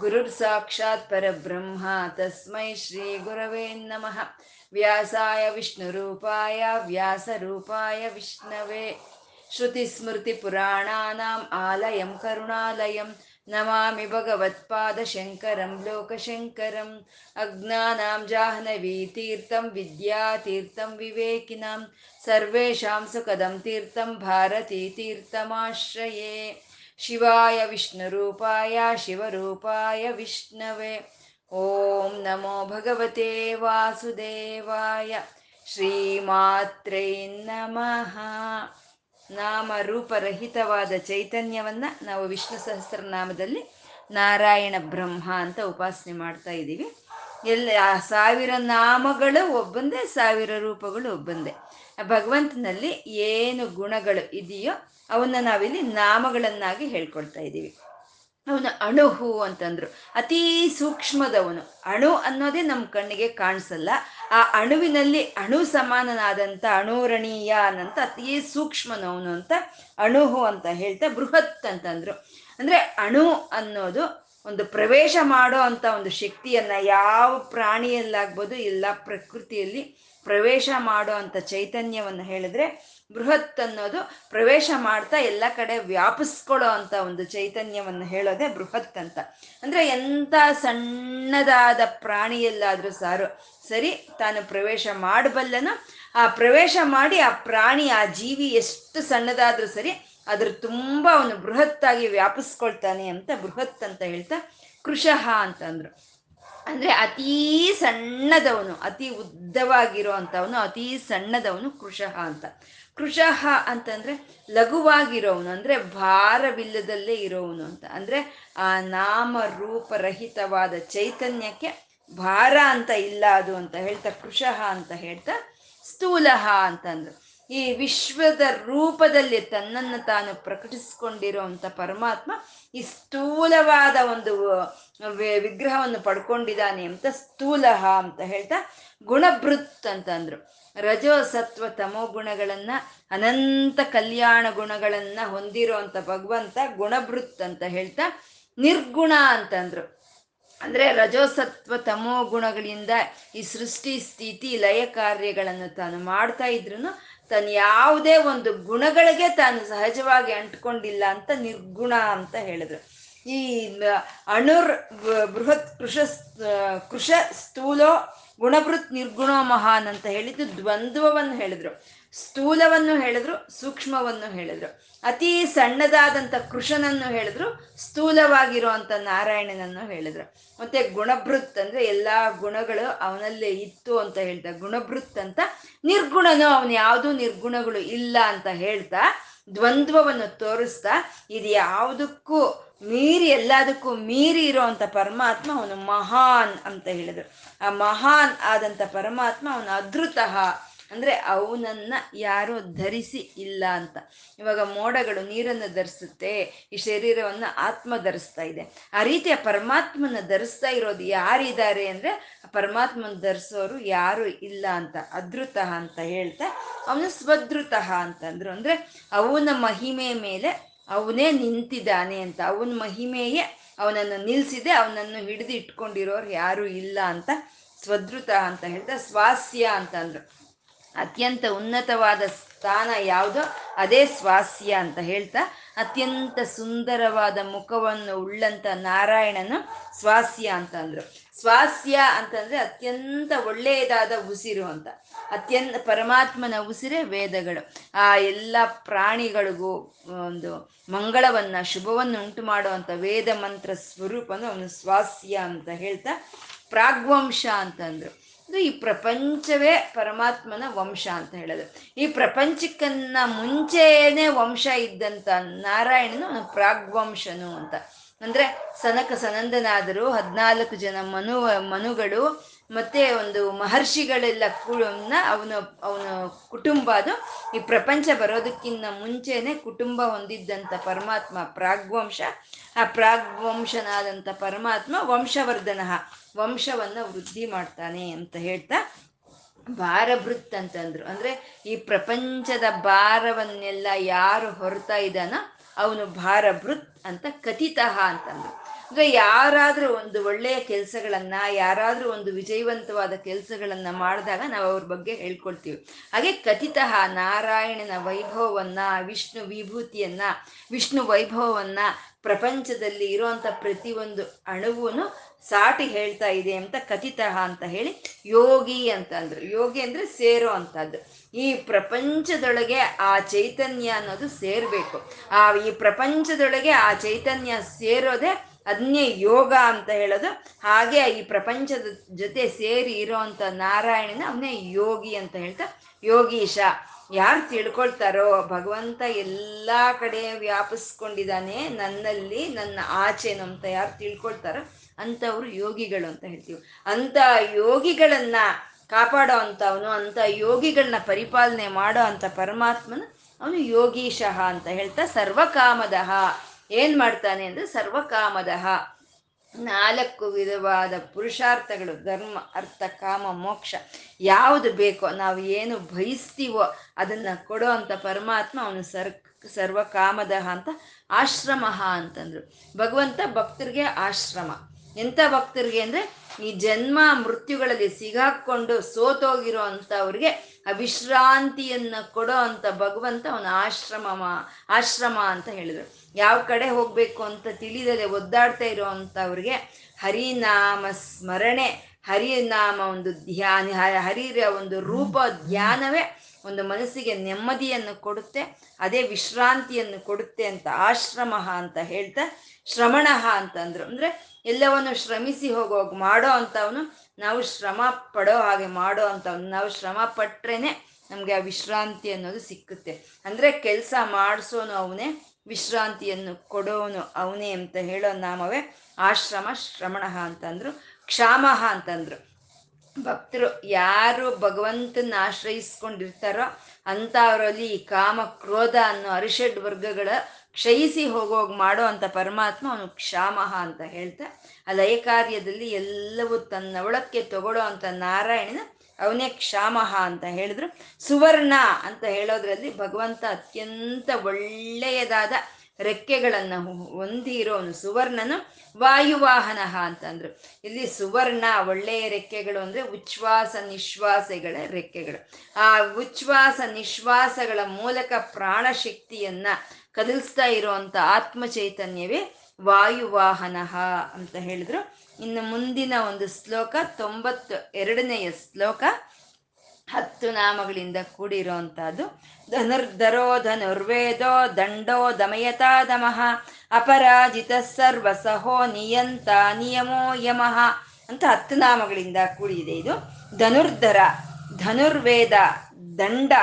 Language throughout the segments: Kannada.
ಗುರುರ್ ಸಾಕ್ಷಾತ್ ಪರಬ್ರಹ್ಮ ತಸ್ಮೈ ಶ್ರೀ ಗುರವೇ ನಮಃ ವ್ಯಾಸಾಯ ವಿಷ್ಣುರೂಪಾಯ ವ್ಯಾಸರೂಪಾಯ ವಿಷ್ಣವೇ श्रुतिस्मृतिपुराणानाम् आलयं करुणालयं नमामि भगवत्पादशङ्करं लोकशङ्करम् अज्ञानां जाह्नवीतीर्थं विद्यातीर्थं विवेकिनां सर्वेषां सुखदं तीर्थं भारतीतीर्थमाश्रये ಶಿವಾಯ ವಿಷ್ಣುರೂಪಾಯ ಶಿವರೂಪಾಯ ವಿಷ್ಣವೇ. ಓಂ ನಮೋ ಭಗವತೆ ವಾಸುದೇವಾಯ. ಶ್ರೀಮಾತ್ರೈ ನಮಃ. ನಾಮ ರೂಪರಹಿತವಾದ ಚೈತನ್ಯವನ್ನು ನಾವು ವಿಷ್ಣು ಸಹಸ್ರನಾಮದಲ್ಲಿ ನಾರಾಯಣ ಬ್ರಹ್ಮ ಅಂತ ಉಪಾಸನೆ ಮಾಡ್ತಾ ಇದ್ದೀವಿ. ಎಲ್ಲ ಸಾವಿರ ನಾಮಗಳು ಒಬ್ಬಂದೇ, ಸಾವಿರ ರೂಪಗಳು ಒಬ್ಬಂದೇ. ಭಗವಂತನಲ್ಲಿ ಏನು ಗುಣಗಳು ಇದೆಯೋ ಅವನ್ನ ನಾವಿಲ್ಲಿ ನಾಮಗಳನ್ನಾಗಿ ಹೇಳ್ಕೊಳ್ತಾ ಇದ್ದೀವಿ. ಅವನು ಅಣುಹು ಅಂತಂದ್ರು. ಅತೀ ಸೂಕ್ಷ್ಮದವನು. ಅಣು ಅನ್ನೋದೇ ನಮ್ಮ ಕಣ್ಣಿಗೆ ಕಾಣಿಸಲ್ಲ. ಆ ಅಣುವಿನಲ್ಲಿ ಅಣು ಸಮಾನನಾದಂಥ ಅಣುರಣೀಯ ಅನ್ನಂತ ಅತೀ ಸೂಕ್ಷ್ಮನವನು ಅಂತ ಅಣುಹು ಅಂತ ಹೇಳ್ತಾ ಬೃಹತ್ ಅಂತಂದ್ರು. ಅಂದ್ರೆ ಅಣು ಅನ್ನೋದು ಒಂದು ಪ್ರವೇಶ ಮಾಡೋ ಅಂತ ಒಂದು ಶಕ್ತಿಯನ್ನ ಯಾವ ಪ್ರಾಣಿಯಲ್ಲಾಗ್ಬೋದು ಎಲ್ಲ ಪ್ರಕೃತಿಯಲ್ಲಿ ಪ್ರವೇಶ ಮಾಡೋ ಅಂತ ಚೈತನ್ಯವನ್ನು ಹೇಳಿದ್ರೆ ಬೃಹತ್ ಅನ್ನೋದು ಪ್ರವೇಶ ಮಾಡ್ತಾ ಎಲ್ಲ ಕಡೆ ವ್ಯಾಪಿಸ್ಕೊಳ್ಳೋ ಅಂತ ಒಂದು ಚೈತನ್ಯವನ್ನು ಹೇಳೋದೆ ಬೃಹತ್ ಅಂತ. ಅಂದ್ರೆ ಎಂಥ ಸಣ್ಣದಾದ ಪ್ರಾಣಿಯಲ್ಲಾದ್ರೂ ಸಾರು, ಸರಿ, ತಾನು ಪ್ರವೇಶ ಮಾಡಬಲ್ಲನು, ಆ ಪ್ರವೇಶ ಮಾಡಿ ಆ ಪ್ರಾಣಿ, ಆ ಜೀವಿ ಎಷ್ಟು ಸಣ್ಣದಾದ್ರೂ ಸರಿ ಅದ್ರ ತುಂಬ ಅವನು ಬೃಹತ್ತಾಗಿ ವ್ಯಾಪಿಸ್ಕೊಳ್ತಾನೆ ಅಂತ ಬೃಹತ್ ಅಂತ ಹೇಳ್ತಾ ಕೃಶಃ ಅಂತಂದ್ರು ಅಂದ್ರೆ ಅತೀ ಸಣ್ಣದವನು, ಅತಿ ಉದ್ದವಾಗಿರೋ ಅತಿ ಅತೀ ಸಣ್ಣದವನು ಕೃಶಃ ಅಂತ. ಕೃಶಃ ಅಂತಂದ್ರೆ ಲಘುವಾಗಿರೋವನು, ಅಂದ್ರೆ ಭಾರವಿಲ್ಲದಲ್ಲೇ ಇರೋವನು ಅಂತ. ಅಂದ್ರೆ ಆ ನಾಮ ರೂಪರಹಿತವಾದ ಚೈತನ್ಯಕ್ಕೆ ಭಾರ ಅಂತ ಇಲ್ಲ ಅದು ಅಂತ ಹೇಳ್ತಾ ಕೃಶಃ ಅಂತ ಹೇಳ್ತಾ ಸ್ಥೂಲಹ ಅಂತಂದ್ರು. ಈ ವಿಶ್ವದ ರೂಪದಲ್ಲಿ ತನ್ನನ್ನು ತಾನು ಪ್ರಕಟಿಸ್ಕೊಂಡಿರುವಂತ ಪರಮಾತ್ಮ ಈ ಸ್ಥೂಲವಾದ ಒಂದು ವಿಗ್ರಹವನ್ನು ಪಡ್ಕೊಂಡಿದ್ದಾನೆ ಅಂತ ಸ್ಥೂಲಹ ಅಂತ ಹೇಳ್ತಾ ಗುಣಭೃತ್ ಅಂತಂದ್ರು ರಜೋ ಸತ್ವ ತಮೋ ಗುಣಗಳನ್ನ, ಅನಂತ ಕಲ್ಯಾಣ ಗುಣಗಳನ್ನ ಹೊಂದಿರೋ ಅಂತ ಭಗವಂತ ಗುಣಭೃತ್ ಅಂತ ಹೇಳ್ತಾ ನಿರ್ಗುಣ ಅಂತಂದ್ರು ಅಂದ್ರೆ. ರಜೋಸತ್ವ ತಮೋ ಗುಣಗಳಿಂದ ಈ ಸೃಷ್ಟಿ, ಸ್ಥಿತಿ, ಲಯ ಕಾರ್ಯಗಳನ್ನು ತಾನು ಮಾಡ್ತಾ ಇದ್ರು ತಾನು ಯಾವುದೇ ಒಂದು ಗುಣಗಳಿಗೆ ತಾನು ಸಹಜವಾಗಿ ಅಂಟ್ಕೊಂಡಿಲ್ಲ ಅಂತ ನಿರ್ಗುಣ ಅಂತ ಹೇಳಿದ್ರು. ಈ ಅಣುರ್ ಬೃಹತ್ ಕೃಷ ಕೃಷ ಸ್ಥೂಲೋ ಗುಣಭೃತ್ ನಿರ್ಗುಣೋ ಮಹಾನ್ ಅಂತ ಹೇಳಿದ್ದು ದ್ವಂದ್ವವನ್ನು ಹೇಳಿದ್ರು. ಸ್ಥೂಲವನ್ನು ಹೇಳಿದ್ರು, ಸೂಕ್ಷ್ಮವನ್ನು ಹೇಳಿದ್ರು. ಅತಿ ಸಣ್ಣದಾದಂಥ ಕೃಷನನ್ನು ಹೇಳಿದ್ರು ಸ್ಥೂಲವಾಗಿರುವಂಥ ನಾರಾಯಣನನ್ನು ಹೇಳಿದ್ರು. ಮತ್ತೆ ಗುಣಭೃತ್ ಅಂದ್ರೆ ಎಲ್ಲಾ ಗುಣಗಳು ಅವನಲ್ಲೇ ಇತ್ತು ಅಂತ ಹೇಳ್ತಾ ಗುಣಭೃತ್ ಅಂತ ನಿರ್ಗುಣನು, ಅವನು ಯಾವುದೂ ನಿರ್ಗುಣಗಳು ಇಲ್ಲ ಅಂತ ಹೇಳ್ತಾ ದ್ವಂದ್ವವನ್ನು ತೋರಿಸ್ತಾ ಇದು ಯಾವುದಕ್ಕೂ ಮೀರಿ, ಎಲ್ಲದಕ್ಕೂ ಮೀರಿ ಇರೋವಂಥ ಪರಮಾತ್ಮ ಅವನು ಮಹಾನ್ ಅಂತ ಹೇಳಿದರು. ಆ ಮಹಾನ್ ಆದಂಥ ಪರಮಾತ್ಮ ಅವನು ಅದೃತಃ ಅಂದ್ರೆ ಅವನನ್ನ ಯಾರು ಧರಿಸಿ ಇಲ್ಲ ಅಂತ. ಇವಾಗ ಮೋಡಗಳು ನೀರನ್ನು ಧರಿಸುತ್ತೆ, ಈ ಶರೀರವನ್ನು ಆತ್ಮ ಧರಿಸ್ತಾ ಇದೆ. ಆ ರೀತಿಯ ಪರಮಾತ್ಮನ ಧರಿಸ್ತಾ ಇರೋದು ಯಾರಿದ್ದಾರೆ ಅಂದ್ರೆ ಪರಮಾತ್ಮನ ಧರಿಸೋರು ಯಾರು ಇಲ್ಲ ಅಂತ ಅದೃತ ಅಂತ ಹೇಳ್ತಾ ಅವನು ಸ್ವದೃತ ಅಂತಂದ್ರು ಅಂದ್ರೆ. ಅವನ ಮಹಿಮೆ ಮೇಲೆ ಅವನೇ ನಿಂತಿದ್ದಾನೆ ಅಂತ, ಅವನ ಮಹಿಮೆಯೇ ಅವನನ್ನು ನಿಲ್ಸಿದೆ, ಅವನನ್ನು ಹಿಡಿದು ಇಟ್ಕೊಂಡಿರೋರು ಯಾರು ಇಲ್ಲ ಅಂತ ಸ್ವದೃತ ಅಂತ ಹೇಳ್ತಾ, ಸ್ವಾಸ್ಯ ಅಂತಂದ್ರು ಅತ್ಯಂತ ಉನ್ನತವಾದ ಸ್ಥಾನ ಯಾವುದೋ ಅದೇ ಸ್ವಾಸ್ಯ ಅಂತ ಹೇಳ್ತಾ ಅತ್ಯಂತ ಸುಂದರವಾದ ಮುಖವನ್ನು ಉಳ್ಳಂತ ನಾರಾಯಣನು ಸ್ವಾಸ್ಯ ಅಂತ ಅಂದ್ರು. ಸ್ವಾಸ್ಯ ಅಂತಂದ್ರೆ ಅತ್ಯಂತ ಒಳ್ಳೆಯದಾದ ಉಸಿರು ಅಂತ. ಅತ್ಯಂತ ಪರಮಾತ್ಮನ ಉಸಿರೇ ವೇದಗಳು. ಆ ಎಲ್ಲ ಪ್ರಾಣಿಗಳಿಗೂ ಒಂದು ಮಂಗಳವನ್ನ, ಶುಭವನ್ನು ಉಂಟು ಮಾಡುವಂಥ ವೇದ ಮಂತ್ರ ಸ್ವರೂಪನು ಅವನು ಸ್ವಾಸ್ಯ ಅಂತ ಹೇಳ್ತಾ ಪ್ರಾಗ್ವಂಶ ಅಂತಂದ್ರು ಈ ಪ್ರಪಂಚವೇ ಪರಮಾತ್ಮನ ವಂಶ ಅಂತ ಹೇಳೋದು. ಈ ಪ್ರಪಂಚಕ್ಕನ್ನ ಮುಂಚೆನೆ ವಂಶ ಇದ್ದಂತ ನಾರಾಯಣನು ಪ್ರಾಗ್ವಂಶನು ಅಂತ. ಅಂದ್ರೆ ಸನಕ ಸನಂದನಾದರು, ಹದಿನಾಲ್ಕು ಜನ ಮನು, ಮನುಗಳು, ಮತ್ತೆ ಒಂದು ಮಹರ್ಷಿಗಳೆಲ್ಲ ಕುಳನ್ನ ಅವನು, ಅವನ ಕುಟುಂಬ ಅದು. ಈ ಪ್ರಪಂಚ ಬರೋದಕ್ಕಿಂತ ಮುಂಚೆನೆ ಕುಟುಂಬ ಹೊಂದಿದ್ದಂಥ ಪರಮಾತ್ಮ ಪ್ರಾಗ್ವಂಶ. ಆ ಪ್ರಾಗ್ವಂಶನಾದಂಥ ಪರಮಾತ್ಮ ವಂಶವರ್ಧನ. ವಂಶವನ್ನ ವೃದ್ಧಿ ಮಾಡ್ತಾನೆ ಅಂತ ಹೇಳ್ತಾ ಭಾರಭೃತ್ ಅಂತಂದ್ರು. ಅಂದ್ರೆ ಈ ಪ್ರಪಂಚದ ಭಾರವನ್ನೆಲ್ಲ ಯಾರು ಹೊರತಾ ಇದ್ದಾನೋ ಅವನು ಭಾರಭೃತ್ ಅಂತ ಕಥಿತಃ ಅಂತಂದ್ರು. ಅಂದ್ರೆ ಯಾರಾದ್ರೂ ಒಂದು ಒಳ್ಳೆಯ ಕೆಲಸಗಳನ್ನ, ಯಾರಾದ್ರೂ ಒಂದು ವಿಜಯವಂತವಾದ ಕೆಲಸಗಳನ್ನ ಮಾಡಿದಾಗ ನಾವು ಅವ್ರ ಬಗ್ಗೆ ಹೇಳ್ಕೊಳ್ತೀವಿ. ಹಾಗೆ ಕಥಿತಃ ನಾರಾಯಣನ ವೈಭವವನ್ನ, ವಿಷ್ಣು ವಿಭೂತಿಯನ್ನ, ವಿಷ್ಣು ವೈಭವವನ್ನ ಪ್ರಪಂಚದಲ್ಲಿ ಇರುವಂತ ಪ್ರತಿಯೊಂದು ಅಣುವನ್ನು ಸಾಟಿ ಹೇಳ್ತಾ ಇದೆ ಅಂತ ಕಥಿತಃ ಅಂತ ಹೇಳಿ ಯೋಗಿ ಅಂತ ಅಂದ್ರು. ಯೋಗಿ ಅಂದ್ರೆ ಸೇರೋ ಅಂತದ್ದು. ಈ ಪ್ರಪಂಚದೊಳಗೆ ಆ ಚೈತನ್ಯ ಅನ್ನೋದು ಸೇರ್ಬೇಕು. ಆ ಈ ಪ್ರಪಂಚದೊಳಗೆ ಆ ಚೈತನ್ಯ ಸೇರೋದೆ ಅದನ್ನೇ ಯೋಗ ಅಂತ ಹೇಳೋದು. ಹಾಗೆ ಈ ಪ್ರಪಂಚದ ಜೊತೆ ಸೇರಿ ಇರೋವಂಥ ನಾರಾಯಣನ ಅವನೇ ಯೋಗಿ ಅಂತ ಹೇಳ್ತಾ ಯೋಗೀಶ. ಯಾರು ತಿಳ್ಕೊಳ್ತಾರೋ ಭಗವಂತ ಎಲ್ಲ ಕಡೆ ವ್ಯಾಪಿಸ್ಕೊಂಡಿದ್ದಾನೆ ನನ್ನಲ್ಲಿ, ನನ್ನ ಆಚೆನು ಅಂತ ಯಾರು ತಿಳ್ಕೊಳ್ತಾರೋ ಅಂಥವ್ರು ಯೋಗಿಗಳು ಅಂತ ಹೇಳ್ತೀವಿ. ಅಂತ ಯೋಗಿಗಳನ್ನ ಕಾಪಾಡೋ ಅಂಥವನು ಅಂತ ಯೋಗಿಗಳನ್ನ ಪರಿಪಾಲನೆ ಮಾಡೋ ಅಂತ ಪರಮಾತ್ಮನ ಅವನು ಯೋಗೀಶಃ ಅಂತ ಹೇಳ್ತಾ ಸರ್ವಕಾಮದಹ ಏನು ಮಾಡ್ತಾನೆ ಅಂದ್ರೆ ಸರ್ವಕಾಮದಹ ನಾಲ್ಕು ವಿಧವಾದ ಪುರುಷಾರ್ಥಗಳು, ಧರ್ಮ, ಅರ್ಥ, ಕಾಮ, ಮೋಕ್ಷ. ಯಾವುದು ಬೇಕೋ, ನಾವು ಏನು ಬಯಸ್ತೀವೋ ಅದನ್ನ ಕೊಡೋ ಅಂತ ಪರಮಾತ್ಮ ಅವನು ಸರ್ ಸರ್ವಕಾಮದಹ ಅಂತ, ಆಶ್ರಮ ಅಂತಂದ್ರು. ಭಗವಂತ ಭಕ್ತರಿಗೆ ಆಶ್ರಮ. ಎಂಥ ಭಕ್ತರಿಗೆ ಅಂದ್ರೆ ಈ ಜನ್ಮ ಮೃತ್ಯುಗಳಲ್ಲಿ ಸಿಗಾಕೊಂಡು ಸೋತೋಗಿರೋ ಆ ವಿಶ್ರಾಂತಿಯನ್ನ ಕೊಡೋ ಅಂತ ಭಗವಂತ ಅವನ ಆಶ್ರಮ ಆಶ್ರಮ ಅಂತ ಹೇಳಿದ್ರು. ಯಾವ ಕಡೆ ಹೋಗ್ಬೇಕು ಅಂತ ತಿಳಿದಲೆ ಒದ್ದಾಡ್ತಾ ಇರೋ ಅಂಥವ್ರಿಗೆ ಹರಿನಾಮ ಸ್ಮರಣೆ, ಹರಿನಾಮ ಒಂದು ಧ್ಯಾನ ಹರಿರ ಒಂದು ರೂಪ ಧ್ಯಾನವೇ ಒಂದು ಮನಸ್ಸಿಗೆ ನೆಮ್ಮದಿಯನ್ನು ಕೊಡುತ್ತೆ, ಅದೇ ವಿಶ್ರಾಂತಿಯನ್ನು ಕೊಡುತ್ತೆ ಅಂತ ಆಶ್ರಮ ಅಂತ ಹೇಳ್ತಾ ಶ್ರಮಣ ಅಂತಂದ್ರು ಅಂದ್ರೆ ಎಲ್ಲವನ್ನು ಶ್ರಮಿಸಿ ಹೋಗೋಗಿ ಮಾಡೋ ಅಂಥವನು ನಾವು ಶ್ರಮ ಪಡೋ ಹಾಗೆ ಮಾಡೋ ಅಂಥವ್ನು. ನಾವು ಶ್ರಮ ಪಟ್ರೇನೆ ನಮಗೆ ಆ ವಿಶ್ರಾಂತಿ ಅನ್ನೋದು ಸಿಕ್ಕುತ್ತೆ. ಅಂದ್ರೆ ಕೆಲಸ ಮಾಡಿಸೋನು ಅವನೇ, ವಿಶ್ರಾಂತಿಯನ್ನು ಕೊಡೋನು ಅವನೇ ಅಂತ ಹೇಳೋ ನಾಮವೇ ಆಶ್ರಮ ಶ್ರಮಣ ಅಂತಂದ್ರು ಕ್ಷಾಮಹ ಅಂತಂದ್ರು. ಭಕ್ತರು ಯಾರು ಭಗವಂತನ ಆಶ್ರಯಿಸ್ಕೊಂಡಿರ್ತಾರೋ ಅಂಥವರಲ್ಲಿ ಈ ಕಾಮ ಕ್ರೋಧ ಅನ್ನೋ ಅರಿಷಡ್ ವರ್ಗಗಳ ಕ್ಷಯಿಸಿ ಹೋಗೋಗಿ ಮಾಡೋ ಅಂತ ಪರಮಾತ್ಮ ಅವನು ಕ್ಷಾಮಹ ಅಂತ ಹೇಳ್ತಾ, ಆ ಲಯ ಕಾರ್ಯದಲ್ಲಿ ಎಲ್ಲವೂ ತನ್ನ ಒಳಕ್ಕೆ ತಗೊಳ್ಳೋ ಅಂತ ನಾರಾಯಣನ ಅವನೇ ಕ್ಷಾಮಹ ಅಂತ ಹೇಳಿದ್ರು. ಸುವರ್ಣ ಅಂತ ಹೇಳೋದ್ರಲ್ಲಿ ಭಗವಂತ ಅತ್ಯಂತ ಒಳ್ಳೆಯದಾದ ರೆಕ್ಕೆಗಳನ್ನು ಹೊಂದಿರೋನು ಸುವರ್ಣನು ವಾಯುವಾಹನ ಅಂತಂದ್ರು ಇಲ್ಲಿ ಸುವರ್ಣ ಒಳ್ಳೆಯ ರೆಕ್ಕೆಗಳು ಅಂದ್ರೆ ಉಚ್ಛ್ವಾಸ ನಿಶ್ವಾಸಗಳ ರೆಕ್ಕೆಗಳು. ಆ ಉಚ್ಛ್ವಾಸ ನಿಶ್ವಾಸಗಳ ಮೂಲಕ ಪ್ರಾಣಶಕ್ತಿಯನ್ನ ಕದಲಿಸ್ತಾ ಇರುವಂತ ಆತ್ಮ ಚೈತನ್ಯವೇ ವಾಯುವಾಹನ ಅಂತ ಹೇಳಿದ್ರು. ಇನ್ನು ಮುಂದಿನ ಒಂದು ಶ್ಲೋಕ ತೊಂಬತ್ತು ಎರಡನೆಯ ಶ್ಲೋಕ, ಹತ್ತು ನಾಮಗಳಿಂದ ಕೂಡಿರುವಂತಹದ್ದು. ಧನುರ್ಧರೋ ಧನುರ್ವೇದೋ ದಂಡೋ ದಮಯತಾ ದಮಃ, ಅಪರಾಜಿತ ಸರ್ವ ಸಹೋ ನಿಯಂತ ನಿಯಮೋ ಯಮಃ ಅಂತ ಹತ್ತು ನಾಮಗಳಿಂದ ಕೂಡಿದೆ ಇದು. ಧನುರ್ಧರ, ಧನುರ್ವೇದ, ದಂಡ,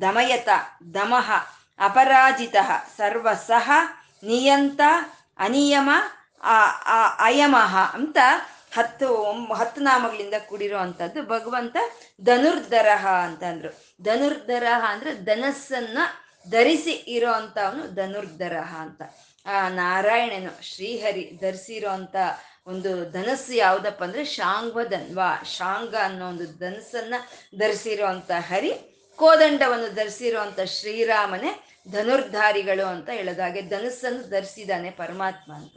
ದಮಯತ, ದಮಃ ಅಪರಾಜಿತ ಸರ್ವಸಹ ನಿಯಂತ, ಅನಿಯಮ ಅಯಮಃ ಅಂತ ಹತ್ತು ಹತ್ತು ನಾಮಗಳಿಂದ ಕೂಡಿರೋ ಅಂಥದ್ದು ಭಗವಂತ ಧನುರ್ಧರಹ ಅಂತಂದ್ರು ಧನುರ್ಧರಹ ಅಂದ್ರೆ ಧನಸ್ಸನ್ನು ಧರಿಸಿ ಇರೋ ಅಂಥವನು ಧನುರ್ಧರಹ ಅಂತ. ಆ, ನಾರಾಯಣನು ಶ್ರೀಹರಿ ಧರಿಸಿರೋ ಒಂದು ಧನಸ್ಸು ಯಾವ್ದಪ್ಪ ಅಂದ್ರೆ ಶಾಂಗ್ವಧನ್ವಾ ಶಾಂಗ ಅನ್ನೋ ಒಂದು ಧನಸ್ಸನ್ನು ಧರಿಸಿರೋ ಹರಿ, ಕೋದಂಡವನ್ನು ಧರಿಸಿರೋ ಶ್ರೀರಾಮನೇ ಧನುರ್ಧಾರಿಗಳು ಅಂತ ಹೇಳೋದಾಗೆ ಧನುಸ್ಸನ್ನು ಧರಿಸಿದಾನೆ ಪರಮಾತ್ಮ ಅಂತ.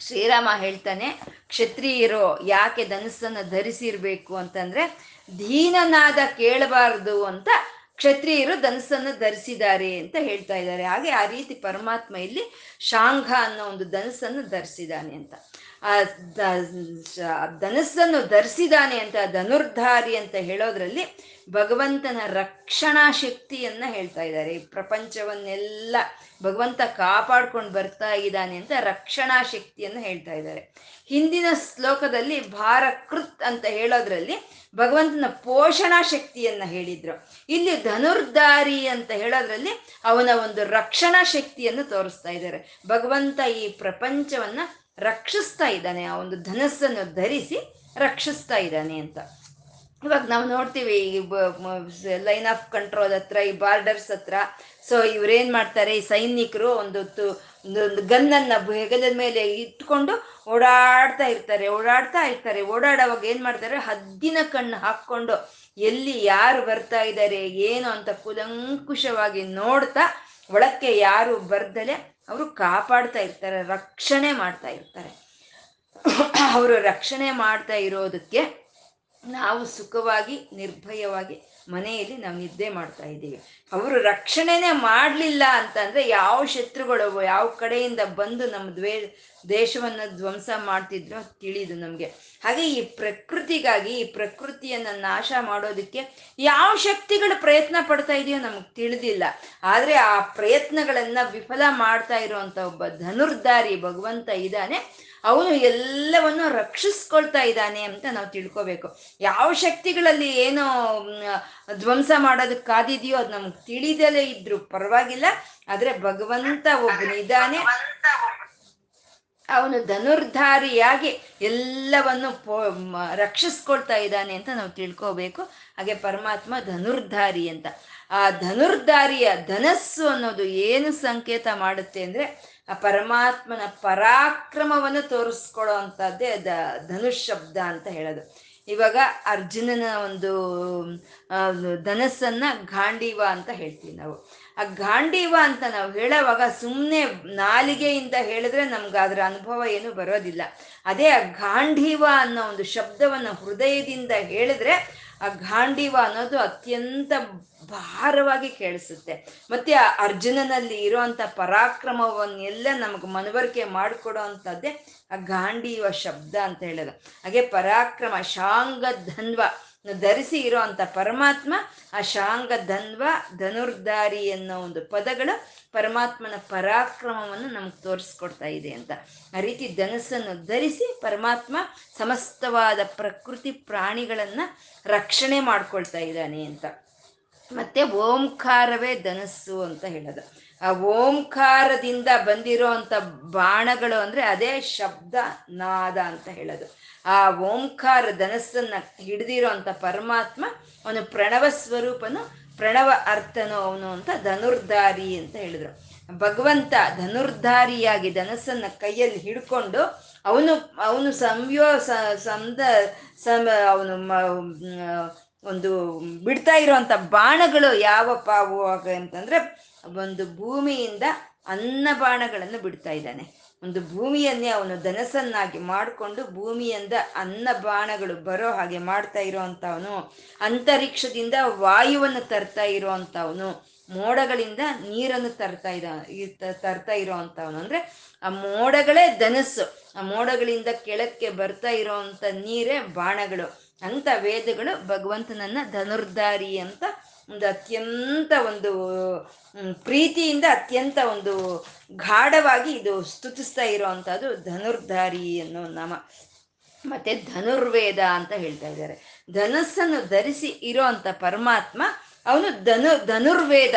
ಶ್ರೀರಾಮ ಹೇಳ್ತಾನೆ, ಕ್ಷತ್ರಿಯರು, ಯಾಕೆ ಧನುಸ್ಸನ್ನು ಧರಿಸಿರ್ಬೇಕು ಅಂತಂದ್ರೆ, ದೀನನಾದ ಕೇಳಬಾರದು ಅಂತ ಕ್ಷತ್ರಿಯರು ಧನಸ್ಸನ್ನು ಧರಿಸಿದ್ದಾರೆ ಅಂತ ಹೇಳ್ತಾ ಇದ್ದಾರೆ. ಹಾಗೆ ಆ ರೀತಿ ಪರಮಾತ್ಮ ಇಲ್ಲಿ ಶಾಂಘ ಅನ್ನೋ ಒಂದು ಧನಸ್ಸನ್ನು ಧರಿಸಿದ್ದಾನೆ ಅಂತ. ಆ ಧನಸ್ಸನ್ನು ಧರಿಸಿದಾನೆ ಅಂತ, ಧನುರ್ಧಾರಿ ಅಂತ ಹೇಳೋದ್ರಲ್ಲಿ ಭಗವಂತನ ರಕ್ಷಣಾ ಶಕ್ತಿಯನ್ನ ಹೇಳ್ತಾ ಇದ್ದಾರೆ. ಈ ಪ್ರಪಂಚವನ್ನೆಲ್ಲ ಭಗವಂತ ಕಾಪಾಡ್ಕೊಂಡು ಬರ್ತಾ ಇದ್ದಾನೆ ಅಂತ ರಕ್ಷಣಾ ಶಕ್ತಿಯನ್ನು ಹೇಳ್ತಾ ಇದ್ದಾರೆ. ಹಿಂದಿನ ಶ್ಲೋಕದಲ್ಲಿ ಭಾರಕೃತ್ ಅಂತ ಹೇಳೋದ್ರಲ್ಲಿ ಭಗವಂತನ ಪೋಷಣಾ ಶಕ್ತಿಯನ್ನ ಹೇಳಿದ್ರು. ಇಲ್ಲಿ ಧನುರ್ಧಾರಿ ಅಂತ ಹೇಳೋದ್ರಲ್ಲಿ ಅವನ ಒಂದು ರಕ್ಷಣಾ ಶಕ್ತಿಯನ್ನು ತೋರಿಸ್ತಾ ಇದ್ದಾರೆ. ಭಗವಂತ ಈ ಪ್ರಪಂಚವನ್ನ ರಕ್ಷಿಸ್ತಾ ಇದ್ದಾನೆ, ಆ ಒಂದು ಧನಸ್ಸನ್ನು ಧರಿಸಿ ರಕ್ಷಿಸ್ತಾ ಇದ್ದಾನೆ ಅಂತ. ಇವಾಗ ನಾವು ನೋಡ್ತೀವಿ, ಈ ಲೈನ್ ಆಫ್ ಕಂಟ್ರೋಲ್ ಹತ್ರ, ಈ ಬಾರ್ಡರ್ಸ್ ಹತ್ರ. ಸೊ, ಇವ್ರೇನ್ ಮಾಡ್ತಾರೆ, ಈ ಸೈನಿಕರು ಒಂದು ಗನ್ನನ್ನ ಹೆಗಲದ ಮೇಲೆ ಇಟ್ಕೊಂಡು ಓಡಾಡ್ತಾ ಇರ್ತಾರೆ ಓಡಾಡ್ತಾ ಇರ್ತಾರೆ. ಓಡಾಡೋವಾಗ ಏನ್ ಮಾಡ್ತಾರೆ, ಹದ್ದಿನ ಕಣ್ಣು ಹಾಕೊಂಡು ಎಲ್ಲಿ ಯಾರು ಬರ್ತಾ ಇದ್ದಾರೆ, ಏನು ಅಂತ ಕುಲಂಕುಷವಾಗಿ ನೋಡ್ತಾ, ಒಳಕ್ಕೆ ಯಾರು ಬರ್ದಲೆ ಅವರು ಕಾಪಾಡ್ತಾ ಇರ್ತಾರೆ, ರಕ್ಷಣೆ ಮಾಡ್ತಾ ಇರ್ತಾರೆ. ಅವರು ರಕ್ಷಣೆ ಮಾಡ್ತಾ ಇರೋದಕ್ಕೆ ನಾವು ಸುಖವಾಗಿ, ನಿರ್ಭಯವಾಗಿ ಮನೆಯಲ್ಲಿ ನಾವು ನಿದ್ದೆ ಮಾಡ್ತಾ ಇದ್ದೀವಿ. ಅವರು ರಕ್ಷಣೆನೇ ಮಾಡಲಿಲ್ಲ ಅಂತಂದ್ರೆ ಯಾವ ಶತ್ರುಗಳು ಯಾವ ಕಡೆಯಿಂದ ಬಂದು ನಮ್ಮ ದ್ವೇ ದೇಶವನ್ನು ಧ್ವಂಸ ಮಾಡ್ತಿದ್ರು ತಿಳಿದು ನಮಗೆ. ಹಾಗೆ ಈ ಪ್ರಕೃತಿಗಾಗಿ, ಈ ಪ್ರಕೃತಿಯನ್ನ ನಾಶ ಮಾಡೋದಕ್ಕೆ ಯಾವ ಶಕ್ತಿಗಳು ಪ್ರಯತ್ನ ಪಡ್ತಾ ಇದೆಯೋ ನಮಗೆ ತಿಳಿದಿಲ್ಲ. ಆದ್ರೆ ಆ ಪ್ರಯತ್ನಗಳನ್ನ ವಿಫಲ ಮಾಡ್ತಾ ಇರುವಂತ ಒಬ್ಬ ಧನುರ್ಧಾರಿ ಭಗವಂತ ಇದ್ದಾನೆ. ಅವನು ಎಲ್ಲವನ್ನು ರಕ್ಷಿಸ್ಕೊಳ್ತಾ ಇದ್ದಾನೆ ಅಂತ ನಾವು ತಿಳ್ಕೋಬೇಕು. ಯಾವ ಶಕ್ತಿಗಳಲ್ಲಿ ಏನೋ ಧ್ವಂಸ ಮಾಡೋದಕ್ಕೆ ಕಾದಿದೆಯೋ ಅದು ನಮ್ಗೆ ತಿಳಿದಲೇ ಇದ್ರು. ಪರವಾಗಿಲ್ಲ. ಆದ್ರೆ ಭಗವಂತ ಒಬ್ಬನಿದ್ದಾನೆ ಅವನು ಧನುರ್ಧಾರಿಯಾಗಿ ಎಲ್ಲವನ್ನು ಪೋ ರಕ್ಷಿಸ್ಕೊಳ್ತಾ ಇದ್ದಾನೆ ಅಂತ ನಾವು ತಿಳ್ಕೋಬೇಕು. ಹಾಗೆ ಪರಮಾತ್ಮ ಧನುರ್ಧಾರಿ ಅಂತ. ಆ ಧನುರ್ಧಾರಿಯ ಧನಸ್ಸು ಅನ್ನೋದು ಏನು ಸಂಕೇತ ಮಾಡುತ್ತೆ ಅಂದರೆ ಆ ಪರಮಾತ್ಮನ ಪರಾಕ್ರಮವನ್ನು ತೋರಿಸ್ಕೊಳ್ಳೋ ಅಂಥದ್ದೇ ದ, ಧನುಷ್ ಶಬ್ದ ಅಂತ ಹೇಳೋದು. ಇವಾಗ ಅರ್ಜುನನ ಒಂದು ಧನಸ್ಸನ್ನು ಗಾಂಡೀವ ಅಂತ ಹೇಳ್ತೀವಿ ನಾವು. ಆ ಗಾಂಡೀವ ಅಂತ ನಾವು ಹೇಳೋವಾಗ ಸುಮ್ಮನೆ ನಾಲಿಗೆಯಿಂದ ಹೇಳಿದ್ರೆ ನಮ್ಗೆ ಅದರ ಅನುಭವ ಏನು ಬರೋದಿಲ್ಲ. ಅದೇ ಆ ಗಾಂಡೀವ ಅನ್ನೋ ಒಂದು ಶಬ್ದವನ್ನು ಹೃದಯದಿಂದ ಹೇಳಿದ್ರೆ ಆ ಗಾಂಡೀವ ಅನ್ನೋದು ಅತ್ಯಂತ ಭಾರವಾಗಿ ಕೇಳಿಸುತ್ತೆ. ಮತ್ತೆ ಆ ಅರ್ಜುನನಲ್ಲಿ ಇರುವಂತ ಪರಾಕ್ರಮವನ್ನೆಲ್ಲ ನಮಗೆ ಮನವರಿಕೆ ಮಾಡಿಕೊಡೋ ಅಂಥದ್ದೇ ಆ ಗಾಂಡೀವ ಶಬ್ದ ಅಂತ ಹೇಳೋದು. ಹಾಗೆ ಪರಾಕ್ರಮ ಶಾಂಗ ಧನ್ವ ಧರಿಸಿ ಇರೋ ಅಂತ ಪರಮಾತ್ಮ, ಆ ಶಾಂಗ ಧನ್ವ ಧನುರ್ಧಾರಿ ಅನ್ನೋ ಒಂದು ಪದಗಳು ಪರಮಾತ್ಮನ ಪರಾಕ್ರಮವನ್ನು ನಮ್ಗೆ ತೋರಿಸ್ಕೊಡ್ತಾ ಇದೆ ಅಂತ. ಆ ರೀತಿ ಧನಸ್ಸನ್ನು ಧರಿಸಿ ಪರಮಾತ್ಮ ಸಮಸ್ತವಾದ ಪ್ರಕೃತಿ ಪ್ರಾಣಿಗಳನ್ನ ರಕ್ಷಣೆ ಮಾಡ್ಕೊಳ್ತಾ ಇದ್ದಾನೆ ಅಂತ. ಮತ್ತೆ ಓಂಕಾರವೇ ಧನಸ್ಸು ಅಂತ ಹೇಳೋದು. ಆ ಓಂಕಾರದಿಂದ ಬಂದಿರೋ ಅಂತ ಬಾಣಗಳು ಅಂದ್ರೆ ಅದೇ ಶಬ್ದ ನಾದ ಅಂತ ಹೇಳೋದು. ಆ ಓಂಕಾರ ಧನಸ್ಸನ್ನ ಹಿಡಿದಿರೋ ಅಂತ ಪರಮಾತ್ಮ ಅವನು ಪ್ರಣವ ಸ್ವರೂಪನು, ಪ್ರಣವ ಅರ್ಥನು ಅವನು ಅಂತ ಧನುರ್ಧಾರಿ ಅಂತ ಹೇಳಿದ್ರು. ಭಗವಂತ ಧನುರ್ಧಾರಿಯಾಗಿ ಧನಸ್ಸನ್ನ ಕೈಯಲ್ಲಿ ಹಿಡ್ಕೊಂಡು ಅವನು ಅವನು ಸಂಯೋ ಸಂದ, ಸಮ, ಅವನು ಒಂದು ಬಿಡ್ತಾ ಇರುವಂತ ಬಾಣಗಳು ಯಾವ ಪಾವು ಅಂತಂದ್ರೆ ಒಂದು ಭೂಮಿಯಿಂದ ಅನ್ನ ಬಾಣಗಳನ್ನು ಬಿಡ್ತಾ ಇದ್ದಾನೆ. ಒಂದು ಭೂಮಿಯನ್ನೇ ಅವನು ಧನಸನ್ನಾಗಿ ಮಾಡಿಕೊಂಡು ಭೂಮಿಯಿಂದ ಅನ್ನ ಬಾಣಗಳು ಬರೋ ಹಾಗೆ ಮಾಡ್ತಾ ಇರೋವಂಥವನು ಅಂತರಿಕ್ಷದಿಂದ ವಾಯುವನ್ನು ತರ್ತಾ ಇರೋವಂಥವನು ಮೋಡಗಳಿಂದ ನೀರನ್ನು ತರ್ತಾ ಇದ್ದ ತರ್ತಾ ಇರೋವಂಥವನು ಅಂದರೆ ಆ ಮೋಡಗಳೇ ಧನಸ್ಸು. ಆ ಮೋಡಗಳಿಂದ ಕೆಳಕ್ಕೆ ಬರ್ತಾ ಇರೋವಂಥ ನೀರೇ ಬಾಣಗಳು. ಅಂತ ವೇದಗಳು ಭಗವಂತನನ್ನ ಧನುರ್ಧಾರಿ ಅಂತ ಒಂದು ಅತ್ಯಂತ ಒಂದು ಪ್ರೀತಿಯಿಂದ ಅತ್ಯಂತ ಒಂದು ಗಾಢವಾಗಿ ಇದು ಸ್ತುತಿಸ್ತಾ ಇರೋವಂಥದ್ದು ಧನುರ್ಧಾರಿ ಅನ್ನೋ ನಾಮ. ಮತ್ತೆ ಧನುರ್ವೇದ ಅಂತ ಹೇಳ್ತಾ ಇದ್ದಾರೆ. ಧನಸ್ಸನ್ನು ಧರಿಸಿ ಇರೋ ಅಂತ ಪರಮಾತ್ಮ, ಅವನು ಧನು ಧನುರ್ವೇದ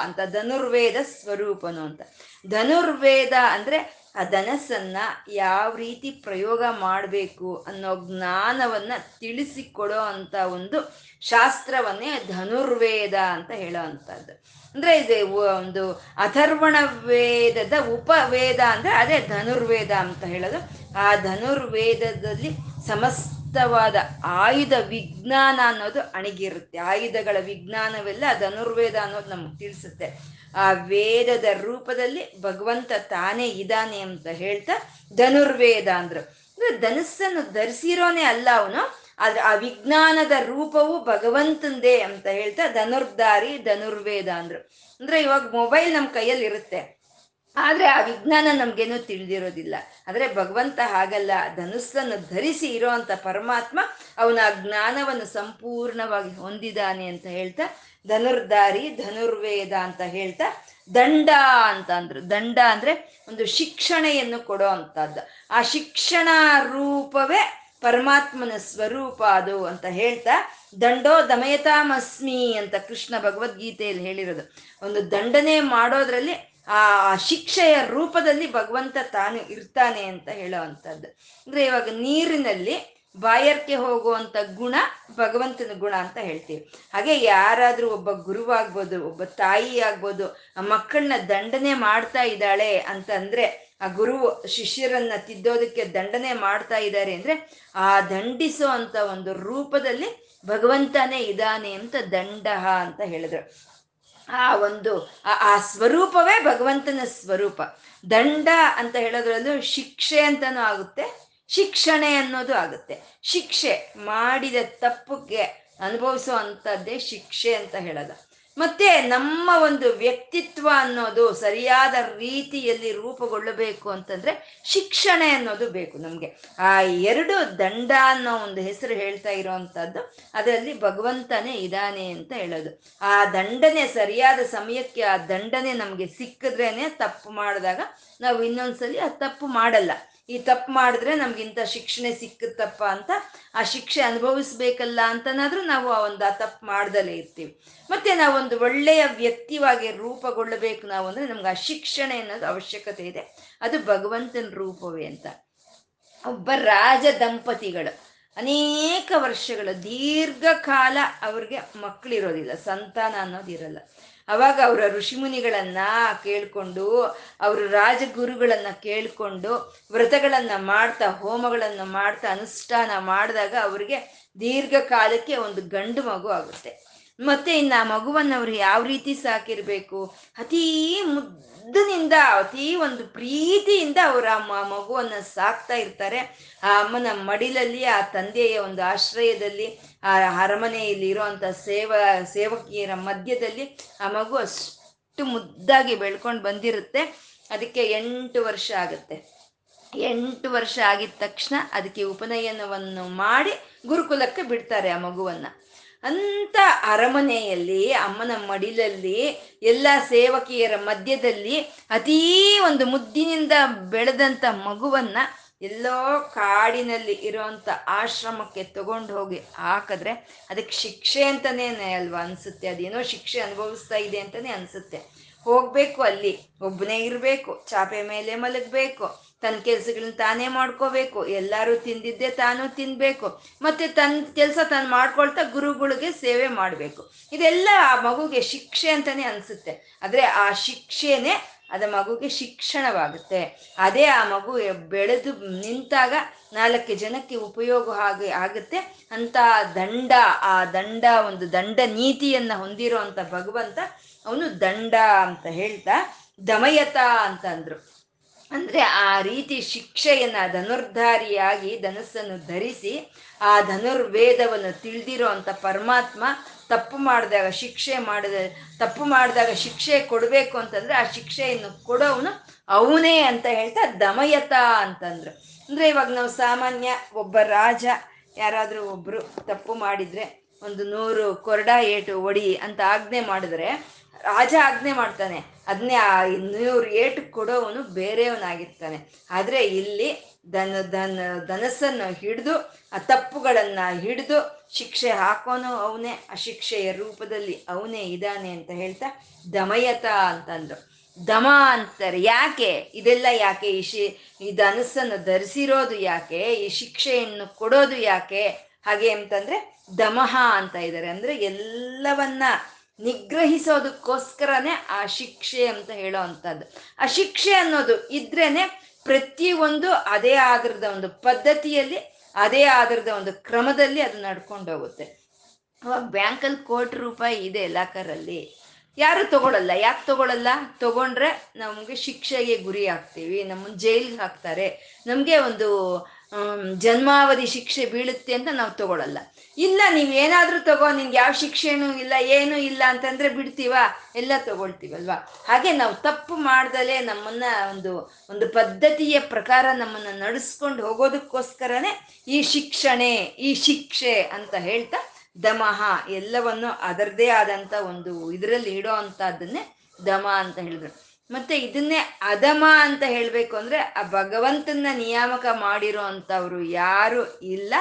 ಅಂತ, ಧನುರ್ವೇದ ಸ್ವರೂಪನು ಅಂತ. ಧನುರ್ವೇದ ಅಂದ್ರೆ ಆ ಧನಸ್ಸನ್ನ ಯಾವ ರೀತಿ ಪ್ರಯೋಗ ಮಾಡಬೇಕು ಅನ್ನೋ ಜ್ಞಾನವನ್ನ ತಿಳಿಸಿಕೊಡೋ ಅಂತ ಒಂದು ಶಾಸ್ತ್ರವನ್ನೇ ಧನುರ್ವೇದ ಅಂತ ಹೇಳೋ ಅಂಥದ್ದು. ಅಂದ್ರೆ ಇದು ಒಂದು ಅಥರ್ವಣ ವೇದದ ಉಪವೇದ ಅಂದ್ರೆ ಅದೇ ಧನುರ್ವೇದ ಅಂತ ಹೇಳೋದು. ಆ ಧನುರ್ವೇದದಲ್ಲಿ ಸಮಸ್ತವಾದ ಆಯುಧ ವಿಜ್ಞಾನ ಅನ್ನೋದು ಅಣಗಿರುತ್ತೆ. ಆಯುಧಗಳ ವಿಜ್ಞಾನವೆಲ್ಲ ಧನುರ್ವೇದ ಅನ್ನೋದು ನಮ್ಗೆ ತಿಳಿಸುತ್ತೆ. ಆ ವೇದದ ರೂಪದಲ್ಲಿ ಭಗವಂತ ತಾನೇ ಇದ್ದಾನೆ ಅಂತ ಹೇಳ್ತಾ ಧನುರ್ವೇದ ಅಂದ್ರು. ಅಂದ್ರೆ ಧನಸ್ಸನ್ನು ಧರಿಸಿರೋನೇ ಅಲ್ಲ ಅವನು, ಆದ್ರೆ ಆ ವಿಜ್ಞಾನದ ರೂಪವು ಭಗವಂತಂದೇ ಅಂತ ಹೇಳ್ತಾ ಧನುರ್ಧಾರಿ ಧನುರ್ವೇದ ಅಂದ್ರು. ಅಂದ್ರೆ ಇವಾಗ ಮೊಬೈಲ್ ನಮ್ಮ ಕೈಯಲ್ಲಿ ಇರುತ್ತೆ ಆದರೆ ಆ ವಿಜ್ಞಾನ ನಮ್ಗೇನು ತಿಳಿದಿರೋದಿಲ್ಲ. ಆದರೆ ಭಗವಂತ ಹಾಗಲ್ಲ. ಧನುಸ್ಸನ್ನು ಧರಿಸಿ ಇರೋವಂಥ ಪರಮಾತ್ಮ ಅವನ ಆ ಜ್ಞಾನವನ್ನು ಸಂಪೂರ್ಣವಾಗಿ ಹೊಂದಿದ್ದಾನೆ ಅಂತ ಹೇಳ್ತಾ, ಧನುರ್ಧಾರಿ, ಧನುರ್ವೇದ ಅಂತ ಹೇಳ್ತಾ, ದಂಡ ಅಂತ ಅಂದ್ರು. ದಂಡ ಅಂದ್ರೆ ಒಂದು ಶಿಕ್ಷಣೆಯನ್ನು ಕೊಡೋ ಅಂತದ್ದು ಆ ಶಿಕ್ಷಣ ರೂಪವೇ ಪರಮಾತ್ಮನ ಸ್ವರೂಪ ಅದು ಅಂತ ಹೇಳ್ತಾ, ದಂಡೋ ದಮಯತಾಮಸ್ಮಿ ಅಂತ ಕೃಷ್ಣ ಭಗವದ್ಗೀತೆಯಲ್ಲಿ ಹೇಳಿರೋದು. ಒಂದು ದಂಡನೆ ಮಾಡೋದ್ರಲ್ಲಿ ಆ ಶಿಕ್ಷೆಯ ರೂಪದಲ್ಲಿ ಭಗವಂತ ತಾನು ಇರ್ತಾನೆ ಅಂತ ಹೇಳೋ ಅಂಥದ್ದು ಅಂದ್ರೆ ಇವಾಗ ನೀರಿನಲ್ಲಿ ಬಾಯರ್ಕೆ ಹೋಗುವಂತ ಗುಣ ಭಗವಂತನ ಗುಣ ಅಂತ ಹೇಳ್ತೀವಿ. ಹಾಗೆ ಯಾರಾದ್ರೂ ಒಬ್ಬ ಗುರುವಾಗ್ಬೋದು, ಒಬ್ಬ ತಾಯಿ ಆಗ್ಬೋದು ಮಕ್ಕಳನ್ನ ದಂಡನೆ ಮಾಡ್ತಾ ಇದ್ದಾಳೆ ಅಂತಂದ್ರೆ, ಆ ಗುರು ಶಿಷ್ಯರನ್ನ ತಿದ್ದೋದಕ್ಕೆ ದಂಡನೆ ಮಾಡ್ತಾ ಇದ್ದಾರೆ ಅಂದ್ರೆ, ಆ ದಂಡಿಸೋ ಅಂತ ಒಂದು ರೂಪದಲ್ಲಿ ಭಗವಂತನೇ ಇದ್ದಾನೆ ಅಂತ ದಂಡಹ ಅಂತ ಹೇಳಿದ್ರು. ಆ ಒಂದು, ಆ ಸ್ವರೂಪವೇ ಭಗವಂತನ ಸ್ವರೂಪ. ದಂಡ ಅಂತ ಹೇಳೋದ್ರಲ್ಲೂ ಶಿಕ್ಷೆ ಅಂತನೂ ಆಗುತ್ತೆ, ಶಿಕ್ಷಣೆ ಅನ್ನೋದು ಆಗುತ್ತೆ. ಶಿಕ್ಷೆ, ಮಾಡಿದ ತಪ್ಪುಗೆ ಅನುಭವಿಸೋ ಅಂಥದ್ದೇ ಶಿಕ್ಷೆ ಅಂತ ಹೇಳೋದು. ಮತ್ತೆ ನಮ್ಮ ಒಂದು ವ್ಯಕ್ತಿತ್ವ ಅನ್ನೋದು ಸರಿಯಾದ ರೀತಿಯಲ್ಲಿ ರೂಪುಗೊಳ್ಳಬೇಕು ಅಂತಂದ್ರೆ ಶಿಕ್ಷಣ ಅನ್ನೋದು ಬೇಕು ನಮಗೆ. ಆ ಎರಡು ದಂಡ ಅನ್ನೋ ಒಂದು ಹೆಸರು ಹೇಳ್ತಾ ಇರೋವಂಥದ್ದು, ಅದರಲ್ಲಿ ಭಗವಂತನೇ ಇದ್ದಾನೆ ಅಂತ ಹೇಳೋದು. ಆ ದಂಡನೆ ಸರಿಯಾದ ಸಮಯಕ್ಕೆ ಆ ದಂಡನೆ ನಮಗೆ ಸಿಕ್ಕಿದ್ರೇನೆ ತಪ್ಪು ಮಾಡಿದಾಗ ನಾವು ಇನ್ನೊಂದ್ಸಲಿ ಆ ತಪ್ಪು ಮಾಡಲ್ಲ. ಈ ತಪ್ಪು ಮಾಡಿದ್ರೆ ನಮ್ಗಿಂತ ಶಿಕ್ಷಣೆ ಸಿಕ್ಕುತ್ತಪ್ಪ ಅಂತ ಆ ಶಿಕ್ಷೆ ಅನುಭವಿಸ್ಬೇಕಲ್ಲ ಅಂತನಾದ್ರೂ ನಾವು ಆ ಒಂದು ಆ ತಪ್ಪು ಮಾಡ್ದಲೇ ಇರ್ತೀವಿ. ಮತ್ತೆ ನಾವೊಂದು ಒಳ್ಳೆಯ ವ್ಯಕ್ತಿವಾಗಿ ರೂಪಗೊಳ್ಳಬೇಕು ನಾವು ಅಂದ್ರೆ ನಮ್ಗೆ ಆ ಶಿಕ್ಷಣೆ ಅನ್ನೋದು ಅವಶ್ಯಕತೆ ಇದೆ. ಅದು ಭಗವಂತನ ರೂಪವೇ ಅಂತ. ಒಬ್ಬ ರಾಜ ದಂಪತಿಗಳು ಅನೇಕ ವರ್ಷಗಳು ದೀರ್ಘಕಾಲ ಅವ್ರಿಗೆ ಮಕ್ಕಳಿರೋದಿಲ್ಲ ಸಂತಾನ ಅನ್ನೋದಿರಲ್ಲ. ಅವಾಗ ಅವರ ಋಷಿಮುನಿಗಳನ್ನ ಕೇಳ್ಕೊಂಡು, ಅವರು ರಾಜಗುರುಗಳನ್ನ ಕೇಳ್ಕೊಂಡು, ವ್ರತಗಳನ್ನ ಮಾಡ್ತಾ, ಹೋಮಗಳನ್ನು ಮಾಡ್ತಾ, ಅನುಷ್ಠಾನ ಮಾಡಿದಾಗ ಅವರಿಗೆ ದೀರ್ಘಕಾಲಕ್ಕೆ ಒಂದು ಗಂಡು ಮಗು ಆಗುತ್ತೆ. ಮತ್ತೆ ಇನ್ನು ಆ ಮಗುವನ್ನು ಅವ್ರು ಯಾವ ರೀತಿ ಸಾಕಿರ್ಬೇಕು? ಅತೀ ಮುದ್ದಿನಿಂದ, ಅತೀ ಒಂದು ಪ್ರೀತಿಯಿಂದ ಅವರು ಆ ಮಗುವನ್ನು ಸಾಕ್ತಾ ಇರ್ತಾರೆ. ಆ ಅಮ್ಮನ ಮಡಿಲಲ್ಲಿ, ಆ ತಂದೆಯ ಒಂದು ಆಶ್ರಯದಲ್ಲಿ ಆ ಅರಮನೆಯಲ್ಲಿ ಇರುವಂತ ಸೇವ, ಸೇವಕಿಯರ ಮಧ್ಯದಲ್ಲಿ ಆ ಮಗು ಅಷ್ಟು ಮುದ್ದಾಗಿ ಬೆಳ್ಕೊಂಡು ಬಂದಿರುತ್ತೆ. ಅದಕ್ಕೆ ಎಂಟು ವರ್ಷ ಆಗುತ್ತೆ. ಎಂಟು ವರ್ಷ ಆಗಿದ ತಕ್ಷಣ ಅದಕ್ಕೆ ಉಪನಯನವನ್ನು ಮಾಡಿ ಗುರುಕುಲಕ್ಕೆ ಬಿಡ್ತಾರೆ ಆ ಮಗುವನ್ನ. ಅಂತ ಅರಮನೆಯಲ್ಲಿ, ಅಮ್ಮನ ಮಡಿಲಲ್ಲಿ, ಎಲ್ಲ ಸೇವಕಿಯರ ಮಧ್ಯದಲ್ಲಿ ಅತೀ ಒಂದು ಮುದ್ದಿನಿಂದ ಬೆಳೆದಂತ ಮಗುವನ್ನ ಎಲ್ಲೋ ಕಾಡಿನಲ್ಲಿ ಇರೋಂಥ ಆಶ್ರಮಕ್ಕೆ ತಗೊಂಡು ಹೋಗಿ ಹಾಕಿದ್ರೆ ಅದಕ್ಕೆ ಶಿಕ್ಷೆ ಅಂತಲೇ ಅಲ್ವಾ ಅನ್ಸುತ್ತೆ. ಅದೇನೋ ಶಿಕ್ಷೆ ಅನುಭವಿಸ್ತಾ ಇದೆ ಅಂತಲೇ ಅನ್ಸುತ್ತೆ. ಹೋಗಬೇಕು ಅಲ್ಲಿ, ಒಬ್ಬನೇ ಇರಬೇಕು, ಚಾಪೆ ಮೇಲೆ ಮಲಗಬೇಕು, ತನ್ನ ಕೆಲಸಗಳನ್ನ ತಾನೇ ಮಾಡ್ಕೋಬೇಕು, ಎಲ್ಲರೂ ತಿಂದಿದ್ದೆ ತಾನು ತಿನ್ಬೇಕು, ಮತ್ತೆ ತನ್ನ ಕೆಲಸ ತಾನು ಮಾಡ್ಕೊಳ್ತಾ ಗುರುಗಳಿಗೆ ಸೇವೆ ಮಾಡಬೇಕು. ಇದೆಲ್ಲ ಆ ಮಗುಗೆ ಶಿಕ್ಷೆ ಅಂತಲೇ ಅನ್ಸುತ್ತೆ. ಆದರೆ ಆ ಶಿಕ್ಷೆನೆ ಅದ ಮಗುಗೆ ಶಿಕ್ಷಣವಾಗುತ್ತೆ. ಅದೇ ಆ ಮಗು ಬೆಳೆದು ನಿಂತಾಗ ನಾಲ್ಕು ಜನಕ್ಕೆ ಉಪಯೋಗ ಆಗಿ ಆಗುತ್ತೆ. ಅಂತ ದಂಡ, ಆ ದಂಡ ಒಂದು ದಂಡ ನೀತಿಯನ್ನ ಹೊಂದಿರೋ ಭಗವಂತ ಅವನು ದಂಡ ಅಂತ ಹೇಳ್ತಾ ದಮಯತ ಅಂತ ಅಂದ್ರು. ಅಂದ್ರೆ ಆ ರೀತಿ ಶಿಕ್ಷೆಯನ್ನ ಧನುರ್ಧಾರಿಯಾಗಿ ಧನಸ್ಸನ್ನು ಧರಿಸಿ ಆ ಧನುರ್ವೇದವನ್ನು ತಿಳಿದಿರೋ ಅಂತ ಪರಮಾತ್ಮ ತಪ್ಪು ಮಾಡಿದಾಗ ಶಿಕ್ಷೆ ಮಾಡಿದ, ತಪ್ಪು ಮಾಡಿದಾಗ ಶಿಕ್ಷೆ ಕೊಡಬೇಕು ಅಂತಂದ್ರೆ ಆ ಶಿಕ್ಷೆಯನ್ನು ಕೊಡೋವನು ಅವನೇ ಅಂತ ಹೇಳ್ತಾ ದಮಯತ ಅಂತಂದ್ರು. ಅಂದ್ರೆ ಇವಾಗ ನಾವು ಸಾಮಾನ್ಯ ಒಬ್ಬ ರಾಜ, ಯಾರಾದ್ರೂ ಒಬ್ರು ತಪ್ಪು ಮಾಡಿದ್ರೆ ಒಂದು ನೂರು ಕೊರಡ ಏಟು ಒಡಿ ಅಂತ ಆಜ್ಞೆ ಮಾಡಿದ್ರೆ ರಾಜ ಆಜ್ಞೆ ಮಾಡ್ತಾನೆ. ಅದನ್ನೇ ಆ ನೂರು ಏಟು ಕೊಡೋವನು ಬೇರೆಯವನಾಗಿರ್ತಾನೆ. ಆದ್ರೆ ಇಲ್ಲಿ ದನ ದನ ಧನಸ್ಸನ್ನು ಹಿಡಿದು, ಆ ತಪ್ಪುಗಳನ್ನ ಹಿಡಿದು ಶಿಕ್ಷೆ ಹಾಕೋನು ಅವನೇ ಅಶಿಕ್ಷೆಯ ಶಿಕ್ಷೆಯ ರೂಪದಲ್ಲಿ ಅವನೇ ಇದ್ದಾನೆ ಅಂತ ಹೇಳ್ತಾ ದಮಯತ ಅಂತಂದ್ರು. ದಮ ಅಂತಾರೆ, ಯಾಕೆ? ಇದೆಲ್ಲ ಯಾಕೆ? ಈ ಶಿ, ಈ ಧನಸ್ಸನ್ನು ಧರಿಸಿರೋದು ಯಾಕೆ? ಈ ಶಿಕ್ಷೆಯನ್ನು ಕೊಡೋದು ಯಾಕೆ? ಹಾಗೆ ಅಂತಂದ್ರೆ ದಮಹ ಅಂತ ಇದ್ದಾರೆ ಅಂದ್ರೆ ಎಲ್ಲವನ್ನ ನಿಗ್ರಹಿಸೋದಕ್ಕೋಸ್ಕರನೇ ಆ ಶಿಕ್ಷೆ ಅಂತ ಹೇಳೋ ಅಂಥದ್ದು. ಆ ಶಿಕ್ಷೆ ಅನ್ನೋದು ಇದ್ರೇನೆ ಪ್ರತಿಯೊಂದು ಅದೇ ಆಗಿರದ ಒಂದು ಪದ್ಧತಿಯಲ್ಲಿ ಅದೇ ಆಧಾರದ ಒಂದು ಕ್ರಮದಲ್ಲಿ ಅದು ನಡ್ಕೊಂಡು ಹೋಗುತ್ತೆ ಅವಾಗ ಬ್ಯಾಂಕಲ್ಲಿ ಕೋಟಿ ರೂಪಾಯಿ ಇದೆ ಲಾಕರಲ್ಲಿ. ಯಾರು ತಗೊಳಲ್ಲ, ಯಾಕೆ ತಗೊಳಲ್ಲ? ತಗೊಂಡ್ರೆ ನಮಗೆ ಶಿಕ್ಷೆಗೆ ಗುರಿ ಆಗ್ತೀವಿ ನಮ್ಮನ್ನು ಜೈಲಿಗೆ ಹಾಕ್ತಾರೆ. ನಮಗೆ ಒಂದು ಜನ್ಮಾವಧಿ ಶಿಕ್ಷೆ ಬೀಳುತ್ತೆ ಅಂತ ನಾವು ತಗೊಳಲ್ಲ. ಇಲ್ಲ, ನೀವು ಏನಾದರೂ ತಗೋ, ನಿನ್ಗೆ ಯಾವ ಶಿಕ್ಷೆನೂ ಇಲ್ಲ, ಏನೂ ಇಲ್ಲ ಅಂತಂದ್ರೆ ಬಿಡ್ತೀವ, ಎಲ್ಲ ತಗೊಳ್ತೀವಲ್ವಾ? ಹಾಗೆ ನಾವು ತಪ್ಪು ಮಾಡ್ದಲೇ ನಮ್ಮನ್ನ ಒಂದು ಒಂದು ಪದ್ಧತಿಯ ಪ್ರಕಾರ ನಮ್ಮನ್ನ ನಡೆಸ್ಕೊಂಡು ಹೋಗೋದಕ್ಕೋಸ್ಕರನೇ ಈ ಶಿಕ್ಷಣೆ, ಈ ಶಿಕ್ಷೆ ಅಂತ ಹೇಳ್ತಾ ದಮಹ ಎಲ್ಲವನ್ನು ಅದರದೇ ಆದಂತ ಒಂದು ಇದರಲ್ಲಿ ಇಡೋ ಅಂತದನ್ನೇ ದಮ ಅಂತ ಹೇಳಿದ್ರು. ಮತ್ತೆ ಇದನ್ನೇ ಅಧಮ ಅಂತ ಹೇಳ್ಬೇಕು ಅಂದ್ರೆ ಆ ಭಗವಂತನ ನಿಯಾಮಕ ಮಾಡಿರೋ ಅಂತವ್ರು ಯಾರು ಇಲ್ಲ.